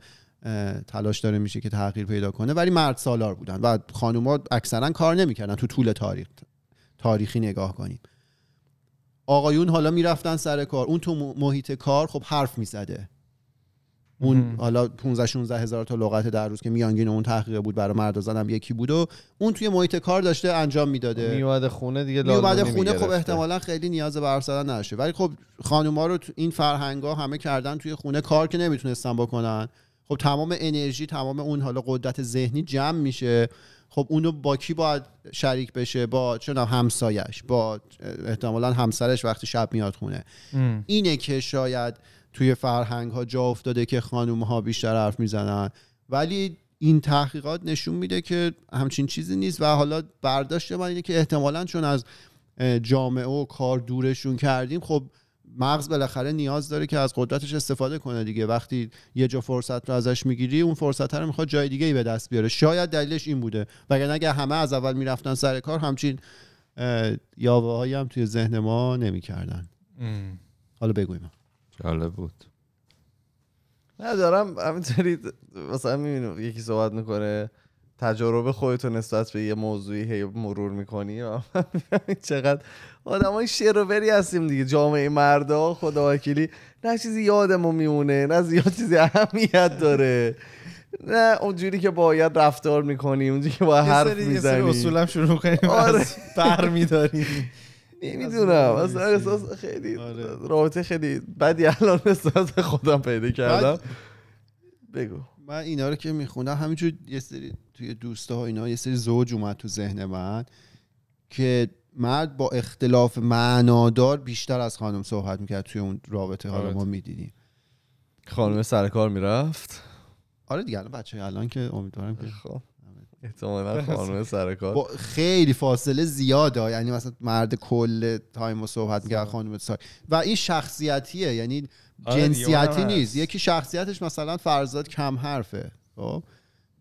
تلاش داره میشه که تغییر پیدا کنه. ولی مرد سالار بودن. و خانوما اکثرا کار نمی‌کردن تو طول تاریخ. تاریخی نگاه کنیم. آقایون حالا می‌رفتن سر کار. اون تو محیط کار خب حرف می‌زده. اون. حالا 15 16 هزار تا لغت در روز که میانگین اون تحقیق بود برای مرد و زن هم یکی بود و اون توی محیط کار داشته انجام می‌داده. میومده خونه دیگه می اومده لازمی خونه خب. احتمالا خیلی نیاز به حرف زدن نداشته. ولی خب خانوما رو تو این فرهنگا همه کردن توی خونه کار که نمی‌تونستن بکنن. خب تمام انرژی تمام اون حالا قدرت ذهنی جمع میشه. خب اونو با کی باید شریک بشه؟ با می‌دونم همسایش با احتمالا همسرش وقتی شب میاد خونه. ام. اینه که شاید توی فرهنگ ها جا افتاده که خانوم ها بیشتر حرف می‌زنن. ولی این تحقیقات نشون میده که همچین چیزی نیست و حالا برداشت من اینه که احتمالا چون از جامعه و کار دورشون کردیم خب مغز بالاخره نیاز داره که از قدرتش استفاده کنه دیگه. وقتی یه جا فرصت رو ازش می‌گیری اون فرصت رو می‌خواد جای دیگه ای به دست بیاره. شاید دلیلش این بوده. وگرنه اگه همه از اول می‌رفتن سر کار همچین یاوه هم توی ذهن ما نمی‌کردن. حالا بگویم جالب بود. نه دارم همینطوری مثلا می‌بینم یکی صحبت می‌کنه. تجارب خودتو نسبت به یه موضوعی هی مرور می‌کنی؟ و چقدر آدم های شروبری هستیم دیگه. جامعه مردا خدا وکیلی. نه چیزی یادمون میمونه نه زیاد چیزی اهمیت داره. نه اونجوری که باید رفتار می‌کنی اونجوری که باید حرف سری یه سری می‌زنی. اصولم شروع می‌کنیم آره. از بر میداریم. نمی‌دونم. از اصلا احساس خیلی آره. رابطه خیلی بدی الان به خودم پیدا کردم. بگو. من اینا رو که می‌خونم همینجور یه سری توی دوستا ها اینا یه سری زوج اومد تو ذهن من که مرد با اختلاف معنادار بیشتر از خانم صحبت می‌کرد توی اون رابطه ها رو آره. ما می‌دیدیم. خانم سر کار می‌رفت؟ آره دیگه الان بچه الان که امیدوارم که خب. احتمالا خانم سر کار. با خیلی فاصله زیاده. یعنی مثلا مرد کل time رو صحبت می‌کرد خانم و این شخصیتیه. یعنی جنسیتی اونم نیست. یکی شخصیتش مثلا فرزاد کم حرفه خب؟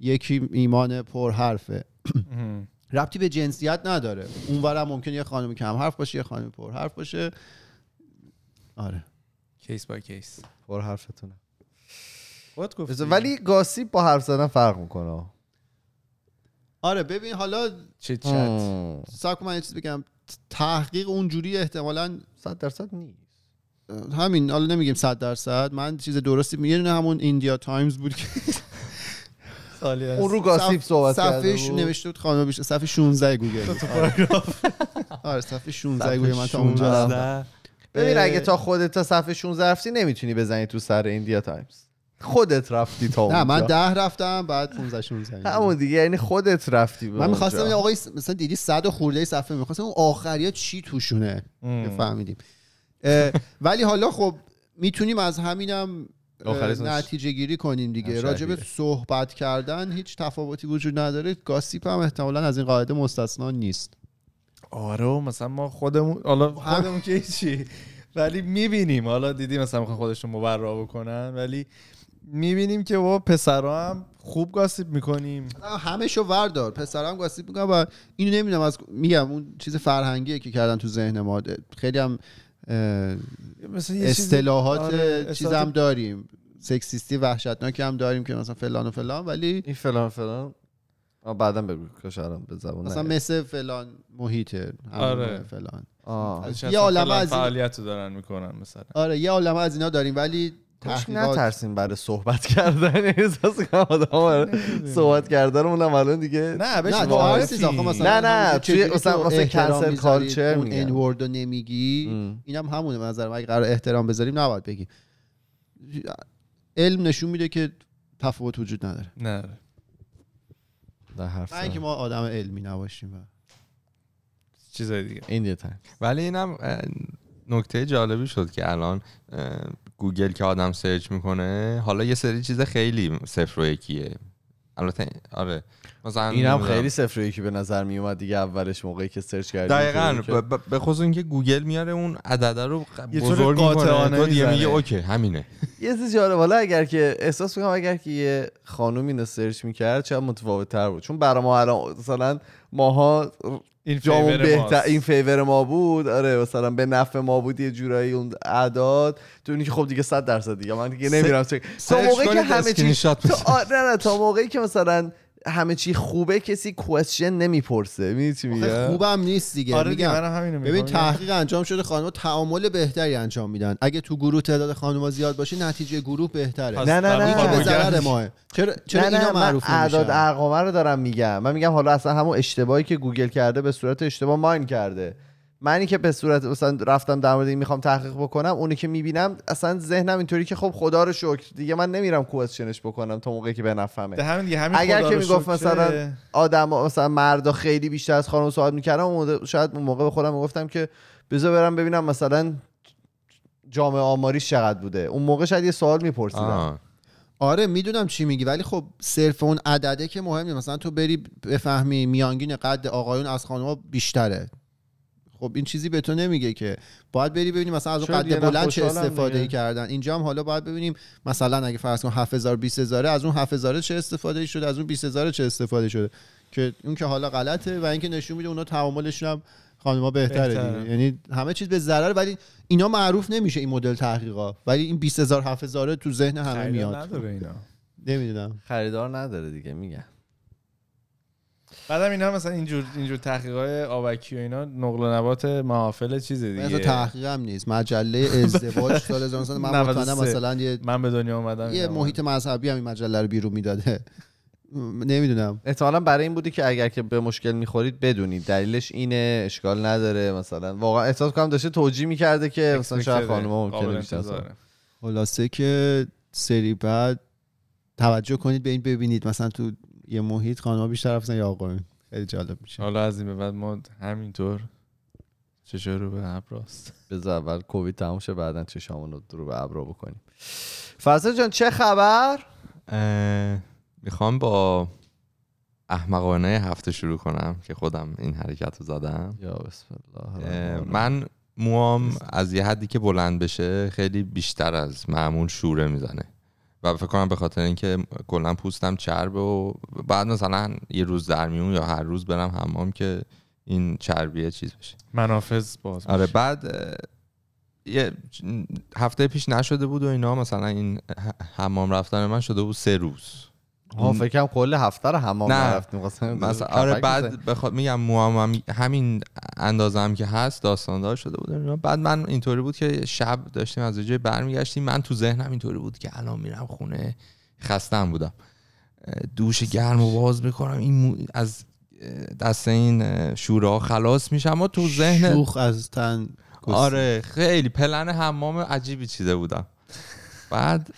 یکی ایمان پر حرفه. ربطی به جنسیت نداره. اونورم ممکنه یه خانم کم حرف باشه یه خانم پر حرف باشه. آره. case by case پر حرفتونه. خود ولی گاسیپ با حرف زدن فرق می‌کنه. آره ببین حالا چیت چت. ساک من یه چیز بگم. تحقیق اونجوری احتمالاً صد درصد نیست. همین حالا نمیگیم 100 درصد. من چیز درستی میگم. همون ایندیا تایمز بود که سالی اون رو گاسیپ صف- صحبت کرده صفحهش بود. نوشته بود خانم بیشتر. صفحه 16 گوگل. آره. صفحه 16 صفحه گوگل. من تا اونجا 16. رفتم. ببین اگه تا خودت تا صفحه 16 رفتی نمی‌تونی بزنی تو سر ایندیا تایمز خودت رفتی تا نه من اونجا. ده رفتم بعد 15 16 همون دیگه یعنی خودت رفتی من می‌خواستم اونجا. آقای مثلا دیدی 100 خورده صفحه؟ می‌خواستم اون آخریا چی توشونه؟ که فهمیدیم اه، ولی حالا خب می‌تونیم از همینم نتیجه گیری کنیم دیگه. به صحبت کردن هیچ تفاوتی وجود نداره. gossip هم احتمالا از این قاعده مستثنا نیست. آره مثلا ما خودمون حالا خودمون که چی؟ ولی می‌بینیم. حالا دیدی مثلا می‌خوان خودشون مبرا بکنن ولی می‌بینیم که با پسرا هم خوب گاسیپ می‌کنیم. همه شو وردار. پسرم گاسیپ می‌کنم و اینو نمی‌دونم از میگم اون چیز فرهنگیه که کردن تو ذهن ما. خیلی هم اصطلاحات آره، هم داریم سکسیستی وحشتناکی هم داریم که مثلا فلان و فلان ولی این فلان فلان آه بعدا بگو که الان به زبون مثلا. مثل فلان محیطه همون آره. فلان آه. یه عالمه از این- فعالیت دارن می‌کنن مثلا آره یه عالمه از اینا داریم ولی کاش تحقیقات. نترسیم برای صحبت کردن. احساس کنم آدم صحبت کردن اونم الان دیگه نه بهش نه نه، توی مثلا- cancel می‌ذاری، culture اون. ان ورد رو نمیگی. اینم همونه به نظر من. اگه قرار احترام بذاریم نباید بگیم. علم نشون میده که تفاوت وجود نداره. نه. در حرف اینکه. ما آدم علمی نباشیم و چیزای دیگه. این time ولی اینم نکته جالبی شد که الان گوگل که آدم search می‌کنه حالا یه سری چیز خیلی صفر و یکیه. البته آره. مثلا اینم. خیلی صفر و یکی به نظر می اومد دیگه اولش موقعی که search کردیم دقیقا. به خصوص اینکه گوگل میاره اون عدده رو بزرگ می‌کنه. تو دیگه. میگه okay همینه. یه چیز جالب حالا اگر که احساس می‌کنم اگر که یه خانوم اینو search می‌کرد چه متفاوت تر بود. چون برای ما الان مثلا ماها این جامون favor بهتر. این favor ما بود. آره مثلا به نفع ما بود یه جورایی اون اعداد. تو اینی که خب دیگه 100 درصد دیگه. من دیگه نمیرم تا search موقعی که همه چی تا نه نه تا موقعی که مثلا همه چی خوبه کسی question نمی‌پرسه. می‌دونی چی میگم؟ خوبم نیست دیگه. آره دیگه میگم منم همینو ببین تحقیق انجام شده خانم‌ها تعامل بهتری انجام میدن. اگه تو گروه تعداد خانم‌ها زیاد باشه نتیجه گروه بهتره. نه، نه، نه. که به ضرر. ماه چرا چرا نه نه اینا من معروف اعداد نمیشن ارقام رو دارم میگم. من میگم حالا اصلا همون اشتباهی که گوگل کرده به صورت اشتباه ماین کرده. منی که به صورت مثلا رفتم در مورد این می‌خوام تحقیق بکنم اونی که می‌بینم اصلا ذهنم اینطوری که خب خدا رو شکر دیگه من نمیرم کوشنش بکنم تا موقعی که به نفهمه ده همین دیگه همین اگر که می‌گفت. مثلا آدم مثلا مردا خیلی بیشتر از خانم صحبت می‌کردم شاید اون موقع به خودم می‌گفتم که بذار برم ببینم مثلا جامعه آماریش چقدر بوده اون موقع شاید یه سوال میپرسیدم آه. آره می‌دونم چی میگی ولی خب صرف اون عدده که مهمه مثلا تو بری بفهمی میانگین قد آقایون از خانم‌ها بیشتره خب این چیزی به تو نمیگه که باید بری ببینیم مثلا از اون قد بلند چه استفاده ای. کردن. اینجا هم حالا باید ببینیم مثلا اگه فرض کن 7000 20000 از اون 7000 چه استفاده ای شده از اون 20000 چه استفاده شده؟ که اون که حالا غلطه و اینکه نشون میده اونا تعاملشون هم خانم‌ها بهتره. دیگه. یعنی همه چیز به ضرر ولی اینا معروف نمیشه این مدل تحقیقا. ولی این 20000 7000 تو ذهن همه میاد. نداره اینا. نمی‌دونم. خریدار نداره دیگه میگم. بعدم اینا مثلا اینجور اینجور تحقیقای آبکی و اینا نقل و نبات محافل چیز مثلا دیگه. تحقیق هم نیست. مجله ازدواج سال 1900 من مطمئنم 93. مثلا یه من به دنیا اومدم یه محیط مذهبی هم این مجله رو بیرون می‌داده. نمی‌دونم. احتمالا برای این بودی که اگر که به مشکل می‌خورید بدونید. دلیلش اینه اشکال نداره مثلا. واقعا احساس کنم داشته توجیه می‌کرده که مثلا شاید خانم قابل ممکنه. خلاصه که سری بعد توجه کنید به این ببینید مثلا تو یه محیط خانم بیشتر رفتن یا آقایون. خیلی جالب میشه. حالا از این به بعد ما همینطور چشم رو به ابراست بذار اول کووید تموم شه بعدا چشامون رو رو به ابرا بکنیم. فضل جان چه خبر؟ می‌خوام با احمقانه هفته شروع کنم که خودم این حرکت رو زدم. یا بسم الله. من موام از یه حدی که بلند بشه خیلی بیشتر از معمول شوره می‌زنه. و فکر کنم به خاطر اینکه کلا پوستم چربه و بعد مثلا یه روز در میون یا هر روز برم حمام که این چربیه چیز بشه منافذ باز آره. بعد یه هفته پیش نشده بود و اینا مثلا این حمام رفتن من شده بود سه روز ها فکرم کل هفته رو حمام خواستم مثلا آره. بعد بخواد میگم موام هم همین اندازه هم که هست داستاندار شده بود. اینا. بعد من اینطوری بود که شب داشتیم از یه جای برمیگشتیم. من تو ذهنم اینطوری بود که الان میرم خونه خستم بودم. دوش گرم و باز می‌کنم. این مو- از دست این ها خلاص میشم اما تو ذهن شوخ از تن. آره خیلی پلن حمام عجیبی چیده بودم. بعد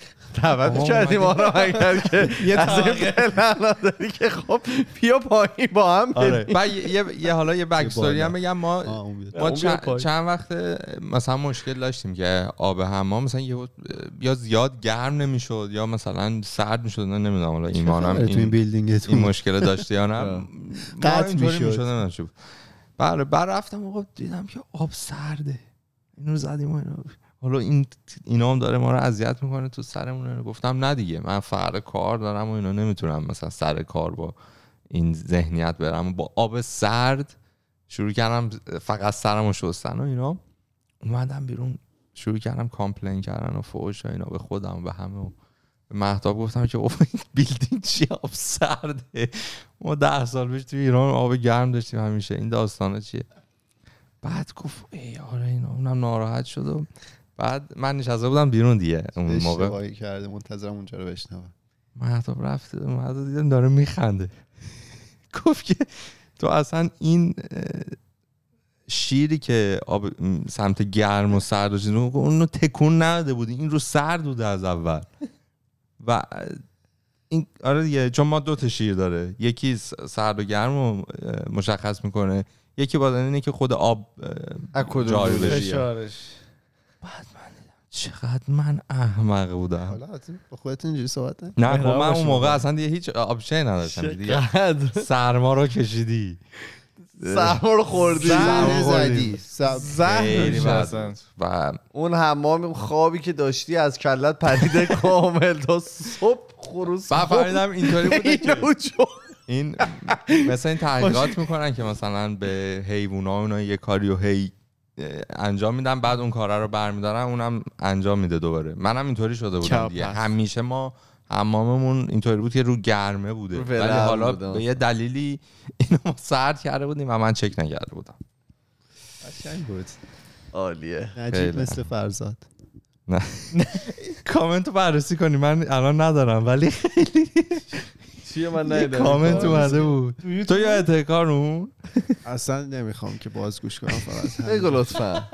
دعوت کردیم رو اگر که یه داری که خب بیا پایین با هم آره. یه, حالا یه بکستوری هم بگم. ما. ما چند, وقت مثلا مشکل داشتیم که آب حمام مثلا یه یا زیاد گرم نمی‌شد یا مثلا سرد می‌شد نمی‌دونم. حالا ایمانم این این, مشکل داشته یا نه؟ قطع می‌شد. بله بعد رفتم آقا دیدم که آب سرده. اینو زدیم و حالا این اینا هم داره ما رو اذیت می‌کنه تو سرمون. گفتم نه دیگه من فرق کار دارم و اینا نمی‌تونم مثلا سر کار با این ذهنیت برم. با آب سرد شروع کردم فقط سرمو شستن و اینا. اومدم بیرون شروع کردم کامپلین کردن و فوش و اینا به خودم و به همه. و به مهتاب گفتم که اوه این بیلدینگ چی آب سرده؟ ما ده سال پیش تو ایران آب گرم داشتیم همیشه. این داستانه چیه؟ بعد گفت ای آره اینا اونم ناراحت شد و بعد من نشسته بودم بیرون دیگه اون موقع. اشتباهی کرده منتظرم اونجا رو بشنوم. مهتاب رفت اومد و دیدم داره میخنده. گفت که تو اصلا این شیری که آب سمت گرم و سرد و چیز گفت اونو تکون نداده بودی این رو سرد بوده از اول. و این آره دیگه چون ما دو تا شیر داره. یکی سرد و گرم رو مشخص می‌کنه. یکی با اینه که خود آب از بشه فشارش چقدر من احمق بودم. حالا با خودت اینجوری صحبت. نه خب من اون موقع. اصلا دیگه هیچ آپشن نداشتم دیگه چقدر؟ سرما رو کشیدی. سرما رو خوردی. زهر. زدی. زهر. و اون حمام خوابی که داشتی از کلت پریده کامل تا صبح خروس بعد فهمیدم اینطوری بوده که این مثلا این تحقیقات می‌کنن که مثلا به حیوونا اونا یه کاری و هی انجام میدن بعد اون کارا رو برمیدارن اونم انجام میده دوباره. منم اینطوری شده بودم دیگه. همیشه ما حماممون اینطوری بود که رو گرمه بوده. رو ولی حالا بوده. به یه دلیلی اینو ما سرد کرده بودیم و من چک نکرده بودم. قشنگ بود. عالیه. نجیب خیلی. مثل فرزاد. کامنت رو بررسی کنی. من الان ندارم ولی چیه؟ من ندیدم. کامنت اومده بود. تو یادته کارون؟ اصلا نمی‌خوام که بازگوش کنم فقط بگو. لطفا.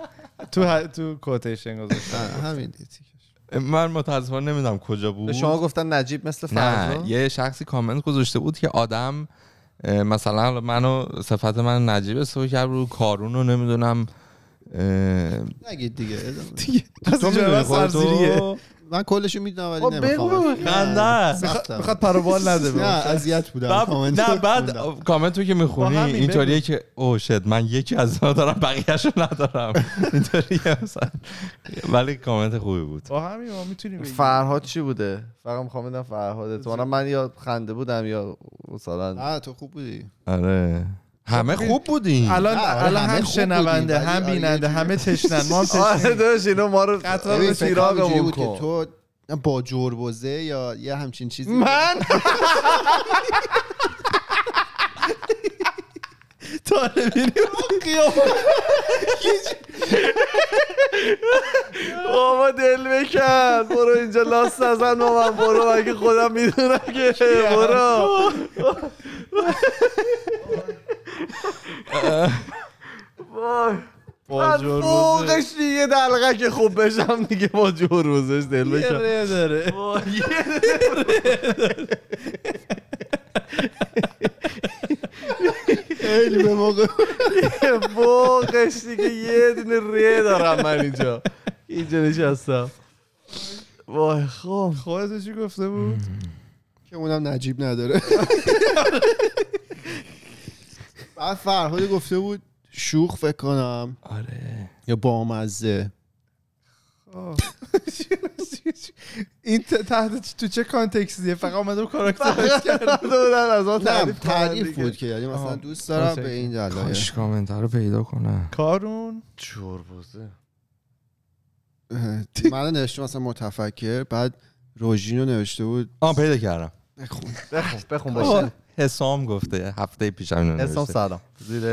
تو تو کوتیشن گذاشتم. نه، همین دیگه. من متاسفانه نمی‌دونم کجا بود. شما گفتن نجیب مثل نه فرزا یه شخصی کامنت گذاشته بود که آدم مثلا منو صفت من نجیب استفاده کرد رو کارون رو نمی‌دونم نگید دیگه. تو می‌دونی خودتو؟ من کلشو می‌دونم ولی خب. نمی‌خوام. خنده. می‌خواد پروبال نده نه اذیت بودم. نه رو بعد. کامنت که می‌خونی اینطوریه که او شد من یکی از اینا دارم بقیه‌شو ندارم. اینطوریه مثلا. ولی کامنت خوبی بود. با همین ما می‌تونیم. فرهاد چی بوده؟ فقط می‌خوام بدم فرهاد. تو من یا خنده بودم یا مثلا نه تو خوب بودی. آره. همه خوب بودین الان آره، الان هم شنونده بودیم، هم بیننده همه تشنن. ما هم آره داشت اینو ما رو قطار بود که کن تو با جربوزه یا یه همچین چیزی من؟ طالبینی بابا دل بکن. برو اینجا لاست نزن با من برو مگه خودم می‌دونم که. برو. وای من فوقش دیگه دلغه که خوب بشم دیگه با جور روزش دل بکن. داره. وای، خیلی به موقع فوقش دیگه یه دونه ریه دارم من اینجا. اینجا نشستم. وای خب خودت چی گفته بود؟ که اونم نجیب نداره. بعد فرهاد گفته بود شوخ فکر کنم. آره. یا بامزه. این تحت تو چه کانتکستیه؟ فقط اومده کاراکتر بودن از نه تعریف تعریف بود. که یعنی مثلا. دوست دارم. به این دلایل کاش کامنت رو پیدا کنم. کارون؟ چوربوزه من نوشته مثلا متفکر بعد روژینو نوشته بود. آه پیدا کردم. بخون. بخون باشه. حسام گفته هفته پیش همین رو اسم نوشته. سلام زیر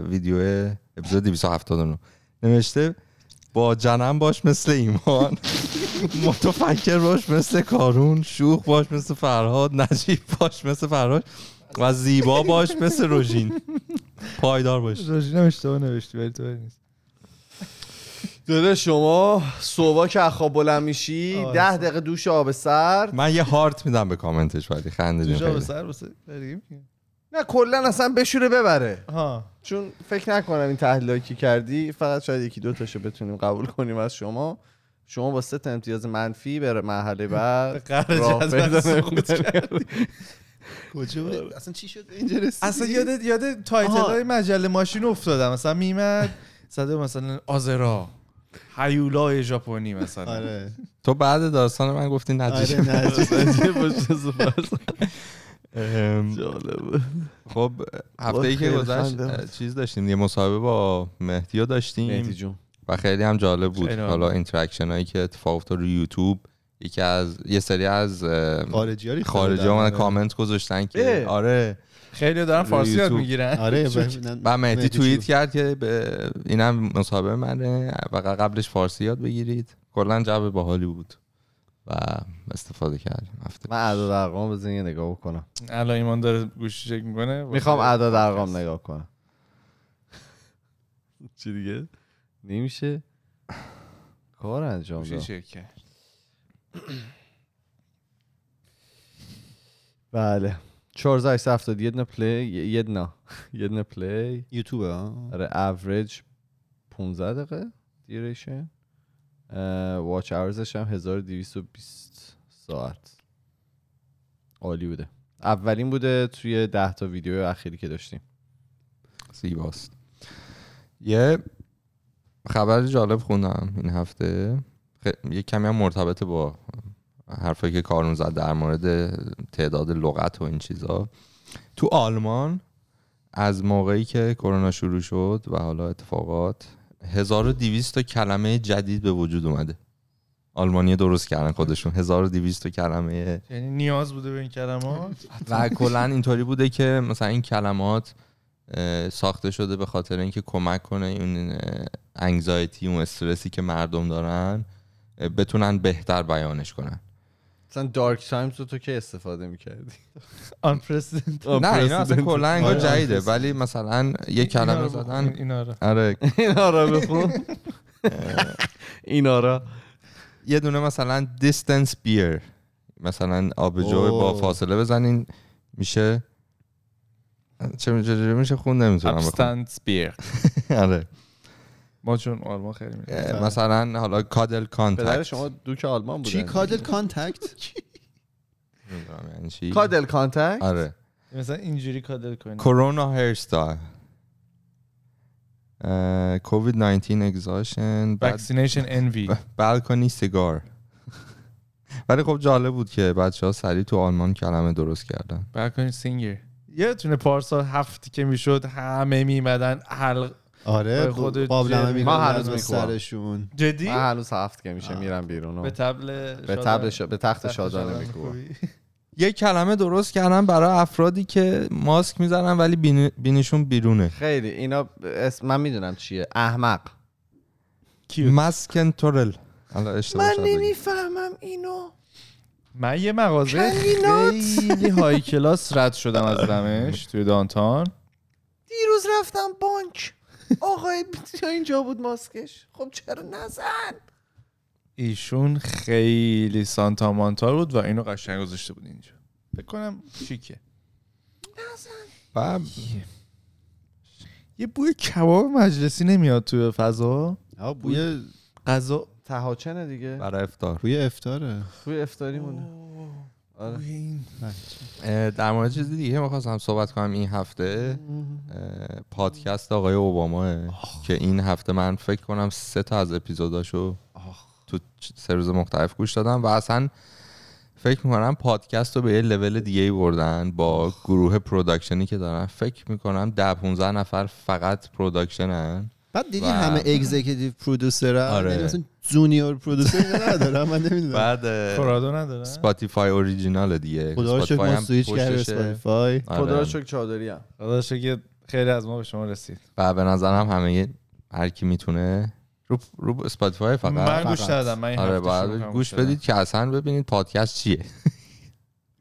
ویدیو اپیزود 279 نوشته با جنم باش مثل ایمان. متفکر باش مثل کارون. شوخ باش مثل فرهاد. نجیب باش مثل فراش و زیبا باش مثل روژین. پایدار باش. روژین هم اشتباه نوشتی ولی تو نیست. داده شما صبح که از خواب بلند میشی ده. دقیقه دوش آب سرد من یه هارت میدم به کامنتش ولی خنده جون جا به نه کلا اصلا بشوره ببره. ها چون فکر نکنم این تحلیلی که کردی فقط شاید یکی دو تاشو بتونیم قبول کنیم از شما. شما با سه تا امتیاز منفی بره مرحله بعد قرار راه پیدا. کجا بود؟ اصلا چی شد اینجا؟ اصلا یاد یاد تایتل های مجله ماشین افتادم. مثلا میمد زده مثلا آزرا هیولای ژاپنی مثلا. آره. تو بعد داستان من گفتی نجیب. آره جالبه خب هفته ای که گذشت چیز داشتیم یه مصاحبه با مهدی رو مهدی داشتیم جون و خیلی هم جالب بود حالا. interaction هایی که اتفاق افتاد رو یوتیوب یکی از یه سری از خارجی ها خارجی. ها آره. کامنت گذاشتن که. آره خیلی دارن فارسی یاد. می‌گیرن آره. و مهدی توییت؟ کرد که به اینم مصاحبه منه و قبلش فارسی یاد بگیرید کلا جو باحالی بود و استفاده کردیم. هفته من اعداد ارقام بزن یه نگاه بکنم. الان ایمان داره گوشی چک می‌کنه. می‌خوام اعداد ارقام نگاه کنم. چی دیگه؟ نمیشه. کار انجام داد چک کرد. بله. 1470 یه دونه play یه دونه یه دونه play. یوتیوب ها؟ آره اوریج 15 دقیقه duration watch hours ش هم 1220 ساعت. عالی بوده. اولین بوده توی 10 تا ویدیو اخیری که داشتیم. زیباست. یه خبر جالب خوندم این هفته. یه کمی هم مرتبط با حرفایی که کارون زد در مورد تعداد لغت و این چیزا. تو آلمان از موقعی که کرونا شروع شد و حالا اتفاقات 1200 تا کلمه جدید به وجود اومده. آلمانی درست کردن خودشون. 1200 تا کلمه یعنی نیاز بوده به این کلمات؟ و کلا اینطوری بوده که مثلا این کلمات ساخته شده به خاطر اینکه کمک کنه این انگزایتی و استرسی که مردم دارن بتونن بهتر بیانش کنن. مثلا دارک تایمز رو تو که استفاده می‌کردی؟ آن پرسیدنت نه اینا اصلا کلا انگار آره، جدیده آره. ولی مثلا یه کلمه زدن. اینا رو آره. اینا را بخون. اینا را یه دونه مثلا distance beer. مثلا آبجو. با فاصله بزنین. میشه؟ چه چه میشه؟ خون نمی‌تونم بخونم. ابستنس بیر آره. ما چون آلمان خیلی می‌ریم. اه، مثلا حالا کادل پدر کانتکت شما دوک آلمان بودن. چی کادل کانتکت؟ یعنی چی؟ کادل کانتکت؟ آره. مثلا اینجوری کادل کنی. کرونا هیرستایل. کووید 19 اگزاشن وکسینیشن انوی بالکونی سیگار. ولی خب جالب بود که بچه ها سریع تو آلمان کلمه درست کردن. بالکونی سینگر یادتونه پارسال هفتی که می‌شد همه میمدن حلق آره خود قابلمه جرمی. میگن ما هر روز از می‌کنم. سرشون. جدی؟ من هنوز هفت که میشه میرم بیرون. به تبل به تبل شا- به تخت شادانه میکوبم؟ یه کلمه درست کردم برای افرادی که ماسک می‌زنن ولی بینی- بینیشون بیرونه. خیلی اینا اسم من می‌دونم چیه. احمق. مسکن تورل بگم. نمی‌فهمم اینو. من یه مغازه خیلی های کلاس رد شدم از دمش توی دانتان. دیروز رفتم بانک. آقای اینجا بود ماسکش؟ خب چرا نزن؟ ایشون خیلی سانتا مانتا بود و اینو قشنگ گذاشته بود اینجا. فکر کنم شیکه و یه بوی کباب مجلسی نمیاد توی فضا. بوی غذا. تهاچنه دیگه. برای افطار بوی افطاره. بوی افطاری مونه آره. در مورد چیز دیگه می‌خواستم صحبت کنم این هفته پادکست آقای اوباما که این هفته من فکر کنم سه تا از اپیزوداشو تو سه روز مختلف گوش دادم و اصلا فکر می‌کنم پادکست رو به یه لول دیگه ای بردن با گروه production ی که دارن. فکر می‌کنم ده 15 نفر فقط production ن. بعد دیدی همه executive پرودوسر آره. یعنی مثلا جونیور پرودوسر ندارم من نمی‌دونم بعد کورادو نداره سپاتیفای اوریجینال دیگه خدا رو شکر اسپاتیفای هم سویچ کردیم پشتشه. اسپاتیفای آره. خدا رو شکر چادری هم خدا که خیلی از ما به شما رسید و به نظرم همه هر کی می‌تونه رو رو اسپاتیفای فقط من گوش. دادم من این آره گوش. بدید که اصلا ببینید پادکست چیه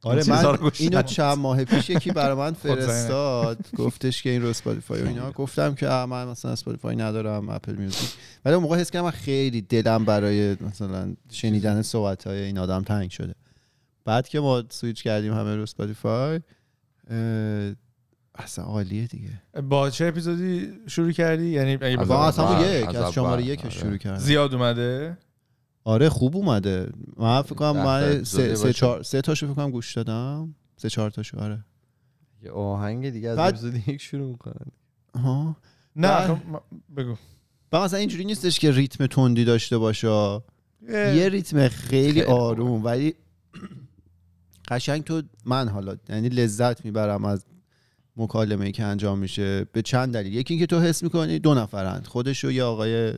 آره من اینو. چند ماه پیش یکی برای من خودزنه. فرستاد. گفتش که این رو اسپاتیفای و اینا. گفتم که من مثلا اسپاتیفای ندارم اپل میوزیک. ولی اون موقع حس کردم من خیلی دلم برای مثلا شنیدن صحبت های این آدم تنگ شده. بعد که ما سویچ کردیم همه رو اسپاتیفای اصلا عالیه دیگه. با چه اپیزودی شروع کردی؟ یعنی اگه از همون یک از شماره یک آره. شروع کردم. زیاد اومده؟ آره خوب اومده. من فکر کنم من سه, سه, باشه. چهار سه تاشو فکر کنم گوش دادم. سه چهار تاشو آره. یه آهنگ دیگه از بعد- اپیزود یک شروع می‌کنن. آها. نه بعد- خب، بگو. و مثلا اینجوری نیستش که ریتم تندی داشته باشه. یه- یه ریتم خیلی آروم ولی قشنگ تو من حالا یعنی لذت می‌برم از مکالمه که انجام میشه. به چند دلیل. یکی اینکه تو حس می‌کنی دو نفرند. خودش و یه آقای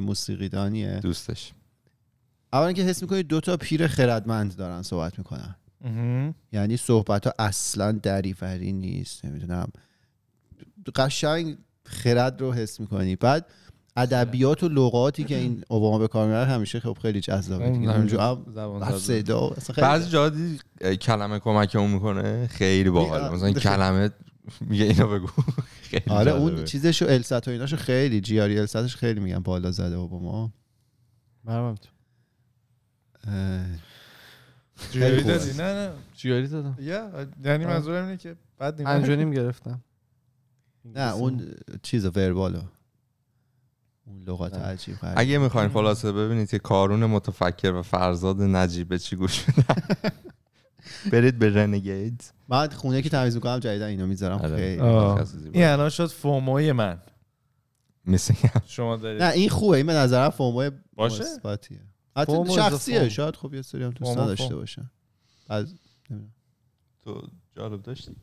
موسیقیدانیه. دوستش. اولا که حس می‌کنی دو تا پیر خردمند دارن صحبت می‌کنن. یعنی صحبت ها اصلا دریوری نیست نمی‌دونم. قشنگ خرد رو حس می‌کنی. بعد ادبیات و لغاتی که این اوباما به کار می‌بره همیشه خب خیلی جذابه اونجا. صدا بعضی جا کلمه کمک اون می‌کنه؟ خیلی باحال. مثلا کلمه میگه اینو بگو. خیلی آره. اون چیزش و الست و ایناشو خیلی جیاری الستش خیلی میگن بالا زده اوباما. برام خوبه. دادی نه نه. جیاری دادم. یا یعنی منظورم اینه که بعد انجونیم گرفتم. نه اون چیز وربالو. اون لغات. عجیب غریب. اگه می‌خواین خلاصه ببینید که کارون متفکر و فرزاد نجیب چی گوش بدن برید به رنگید. من خونه که تمیز می‌کنم جدیدا اینو می‌ذارم. آره. خیلی. این الان شد فوموی من. میسیم شما دارید. نه این خوبه. این به نظرم فومو باشه؟ حتی شخصیه. شاید خب یه سری هم دوست نداشته. باشن از نمی‌دونم. تو جالب داشتی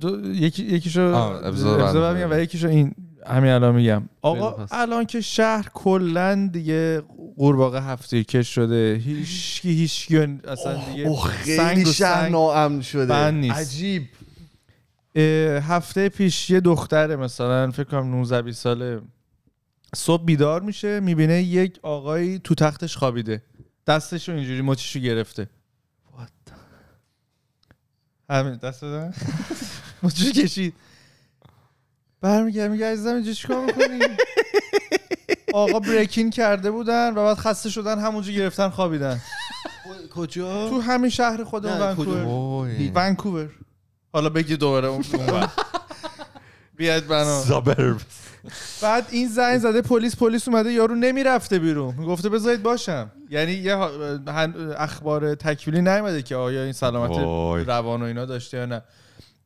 دو یکی یکیشو بعد میگم و یکیشو این همین الان میگم آقا. الان که شهر کلا دیگه قورباغه هفته کش شده هیچکی هیچکی اصلا دیگه اوه سنگ خیلی رو شهر سنگ ناامن شده نیست. عجیب هفته پیش یه دختره مثلا فکر کنم 19 20 ساله صبح بیدار میشه می‌بینه یک آقایی تو تختش خوابیده. دستشو اینجوری مچشو گرفته. همین دست دادن؟ مچشو کشید. برمیگرد میگه عزیزم اینجا چیکار می‌کنی؟ آقا بریکین کرده بودن و بعد خسته شدن همونجا گرفتن خوابیدن. کجا؟ تو همین شهر خودمون ونکوور. ونکوور. حالا بگی دوباره اون. بیاد بنا. زابر بعد این زنگ زده پلیس پلیس اومده یارو نمی‌رفته بیرون. می‌گفته بذارید باشم. یعنی یه اخبار تکمیلی نیومده که آیا این سلامت. روان و اینا داشته یا نه.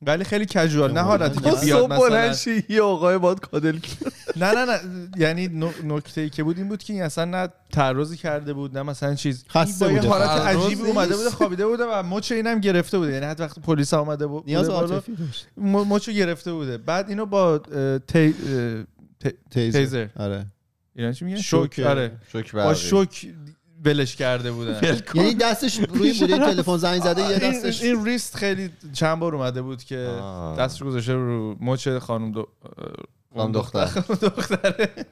ولی خیلی کژوال نه تو حالتی که بیاد مثلا یه آقای باد کادل نه نه نه. یعنی نکته ای که بود این بود که این اصلا نه تعرضی کرده بود نه مثلا چیز. خسته بوده. حالت عجیبی اومده. بوده خوابیده بوده و مچ اینم گرفته بوده. یعنی حتی وقتی پلیس اومده بود نیاز عاطفی داشت. مچو گرفته بوده. بعد اینو با تیزر. آره. اینا چی میگن؟ شوک. آره. شوک با شوک ولش کرده بودن. یعنی دستش روی بوده تلفن زنگ زده یه این, دستش این ریست خیلی چند بار اومده بود که. دستش گذاشته رو مچ خانم دو... خانم دختر. دختره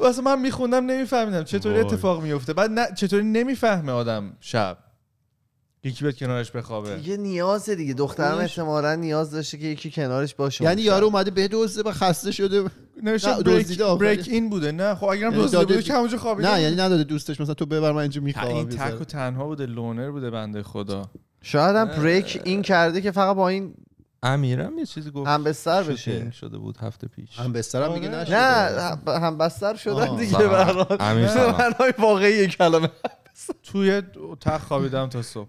واسه من میخوندم نمیفهمیدم. چطوری. اتفاق میفته؟ بعد نه چطوری نمی‌فهمه آدم شب؟ یکی بیاد کنارش بخوابه. یه نیازه دیگه. دخترم احتمالا نیاز داشته که یکی کنارش باشه. یعنی یارو اومده بدوزه و خسته شده. نوشته نه، بریک. بریک این بوده نه؟ خب اگرم یعنی دزدیده بوده که همونجا خوابیده نه یعنی نداده دوستش مثلا تو ببر من اینجا می‌خوام این تک و تنها بوده لونر بوده بنده خدا. شاید هم بریک این کرده که فقط با این امیرم یه چیزی گفت. هم بستر بشه. شده بود هفته پیش. هم بسترم میگه آره. نشده. نه هم- بستر شدن. دیگه. برات. امیر. معنای واقعی کلمه. توی تخت خوابیدم تا صبح.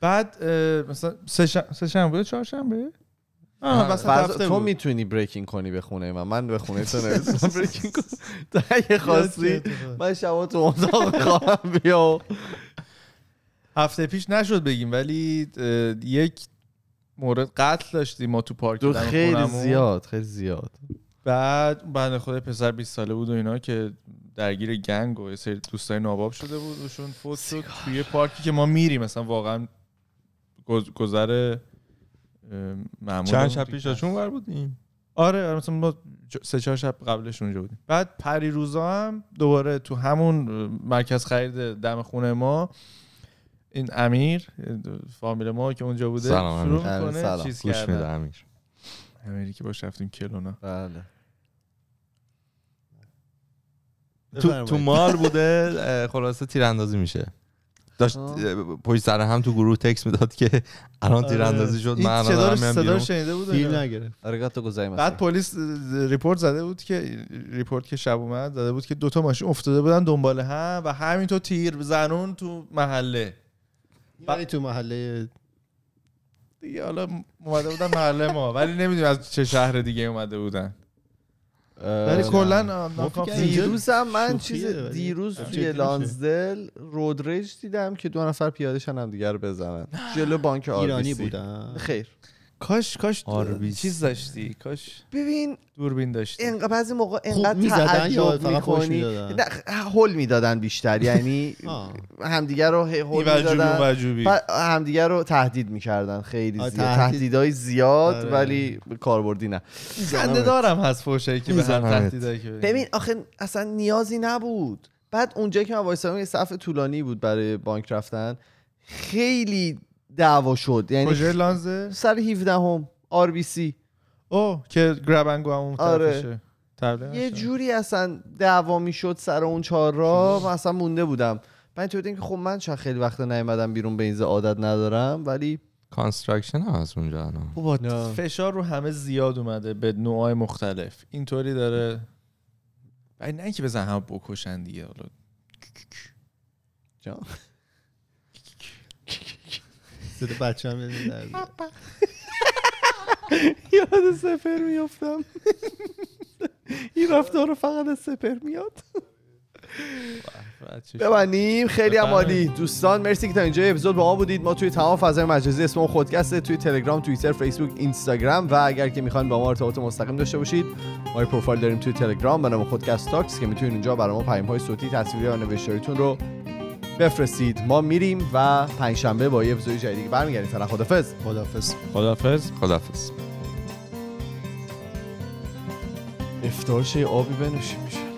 بعد مثلا سه شن- سه شنبه بوده تو. می‌تونی بریکینگ کنی به خونه من. من به خونه تو نمی‌تونم بریکینگ کنم تو اگه خواستی من شبا تو اتاق خواهم بیا. هفته پیش نشد بگیم ولی یک مورد قتل داشتیم ما تو پارک خیلی. زیاد خیلی زیاد. بعد بنده خدا پسر 20 ساله بود و اینا که درگیر گنگ و یه سری دوستای ناباب شده بود وشون فوت شد. توی پارکی که ما میریم مثلا واقعا گذر معمول چند شب. پیش داشون ور بودیم آره آره، مثلا ما سه چهار شب قبلش اونجا بودیم. بعد پری روزا هم دوباره تو همون مرکز خرید دم خونه ما این امیر فامیل ما که اونجا بوده سلام، شروع امیر. می‌کنه سلام. چیز کردن. امیر. امیری که باش رفتیم کلونا بله. تو, تو مال بوده خلاصه تیراندازی میشه. داشت آه. پشت سر هم تو گروه تکس می‌داد که الان تیراندازی شد من آره. این الان صدا شنیده بود فیل. نگرفت گوزایماس بعد پلیس ریپورت زده بود که ریپورت که شب اومد زده بود که دوتا ماشین افتاده بودن دنبال هم و همینطور تیر زنون تو محله ولی تو محله دیگه حالا اومده بودن محله ما ولی نمی‌دونیم از چه شهر دیگه اومده بودن ولی کلا اینجا دیروزم من چیز دیروز توی. لانزدل رودریج دیدم که دو نفر پیادهشن هم دیگه رو بزنن. جلو بانک ایرانی آربیسی بودن. خیر. کاش کاش آربیس. چیز داشتی کاش ببین دوربین داشتی انقدر بعضی موقع یا تعجب می‌کنی می‌دادن؟ نه هول می‌دادن بیشتر یعنی آه. همدیگه رو هول می‌دادن همدیگه رو تهدید می‌کردن خیلی زیاد تهدید. تهدیدهای زیاد آره. ولی کاربردی نه خنده دارم هست فوشایی که به هر می‌زنمت. تهدیدایی که ببین آخه اصلا نیازی نبود بعد اونجا که من وایسادم یه صف طولانی بود برای بانک رفتن خیلی دعوا شد. یعنی کجای لانزه سر 17 هم آر بی سی. اوه که گربنگو همون آره. یه. جوری اصلا دعوا می‌شد سر اون چهار را من اصلا مونده بودم. من تو که خب من چون خیلی وقت نیومدم بیرون به این عادت ندارم ولی construction هم از اونجا الان. فشار رو همه زیاد اومده به نوعای مختلف. اینطوری داره. ولی نه اینکه بزنن همه بکشن دیگه حالا. صدا بچه هم. یاد سپر میفتم این رفتار رو فقط از سپر میاد. ببندیم. خیلی هم عالی. دوستان مرسی که تا اینجا اپیزود با ما بودید. ما توی تمام فضای مجازی اسم خودکسته توی تلگرام توییتر فیسبوک اینستاگرام و اگر که می‌خواین با ما ارتباط مستقیم داشته باشید ما یه پروفایل داریم توی تلگرام به نام خودکست تاکس که می‌تونید اونجا برای ما پیام های صوتی تصویری و نوشتاریتون رو بفرستید. ما میریم و پنجشنبه با یه اپیزود جدید دیگه برمیگردیم. فعلا خدافظ. خدافظ. خدافظ. افطار شه آبی بنوشیم میشه.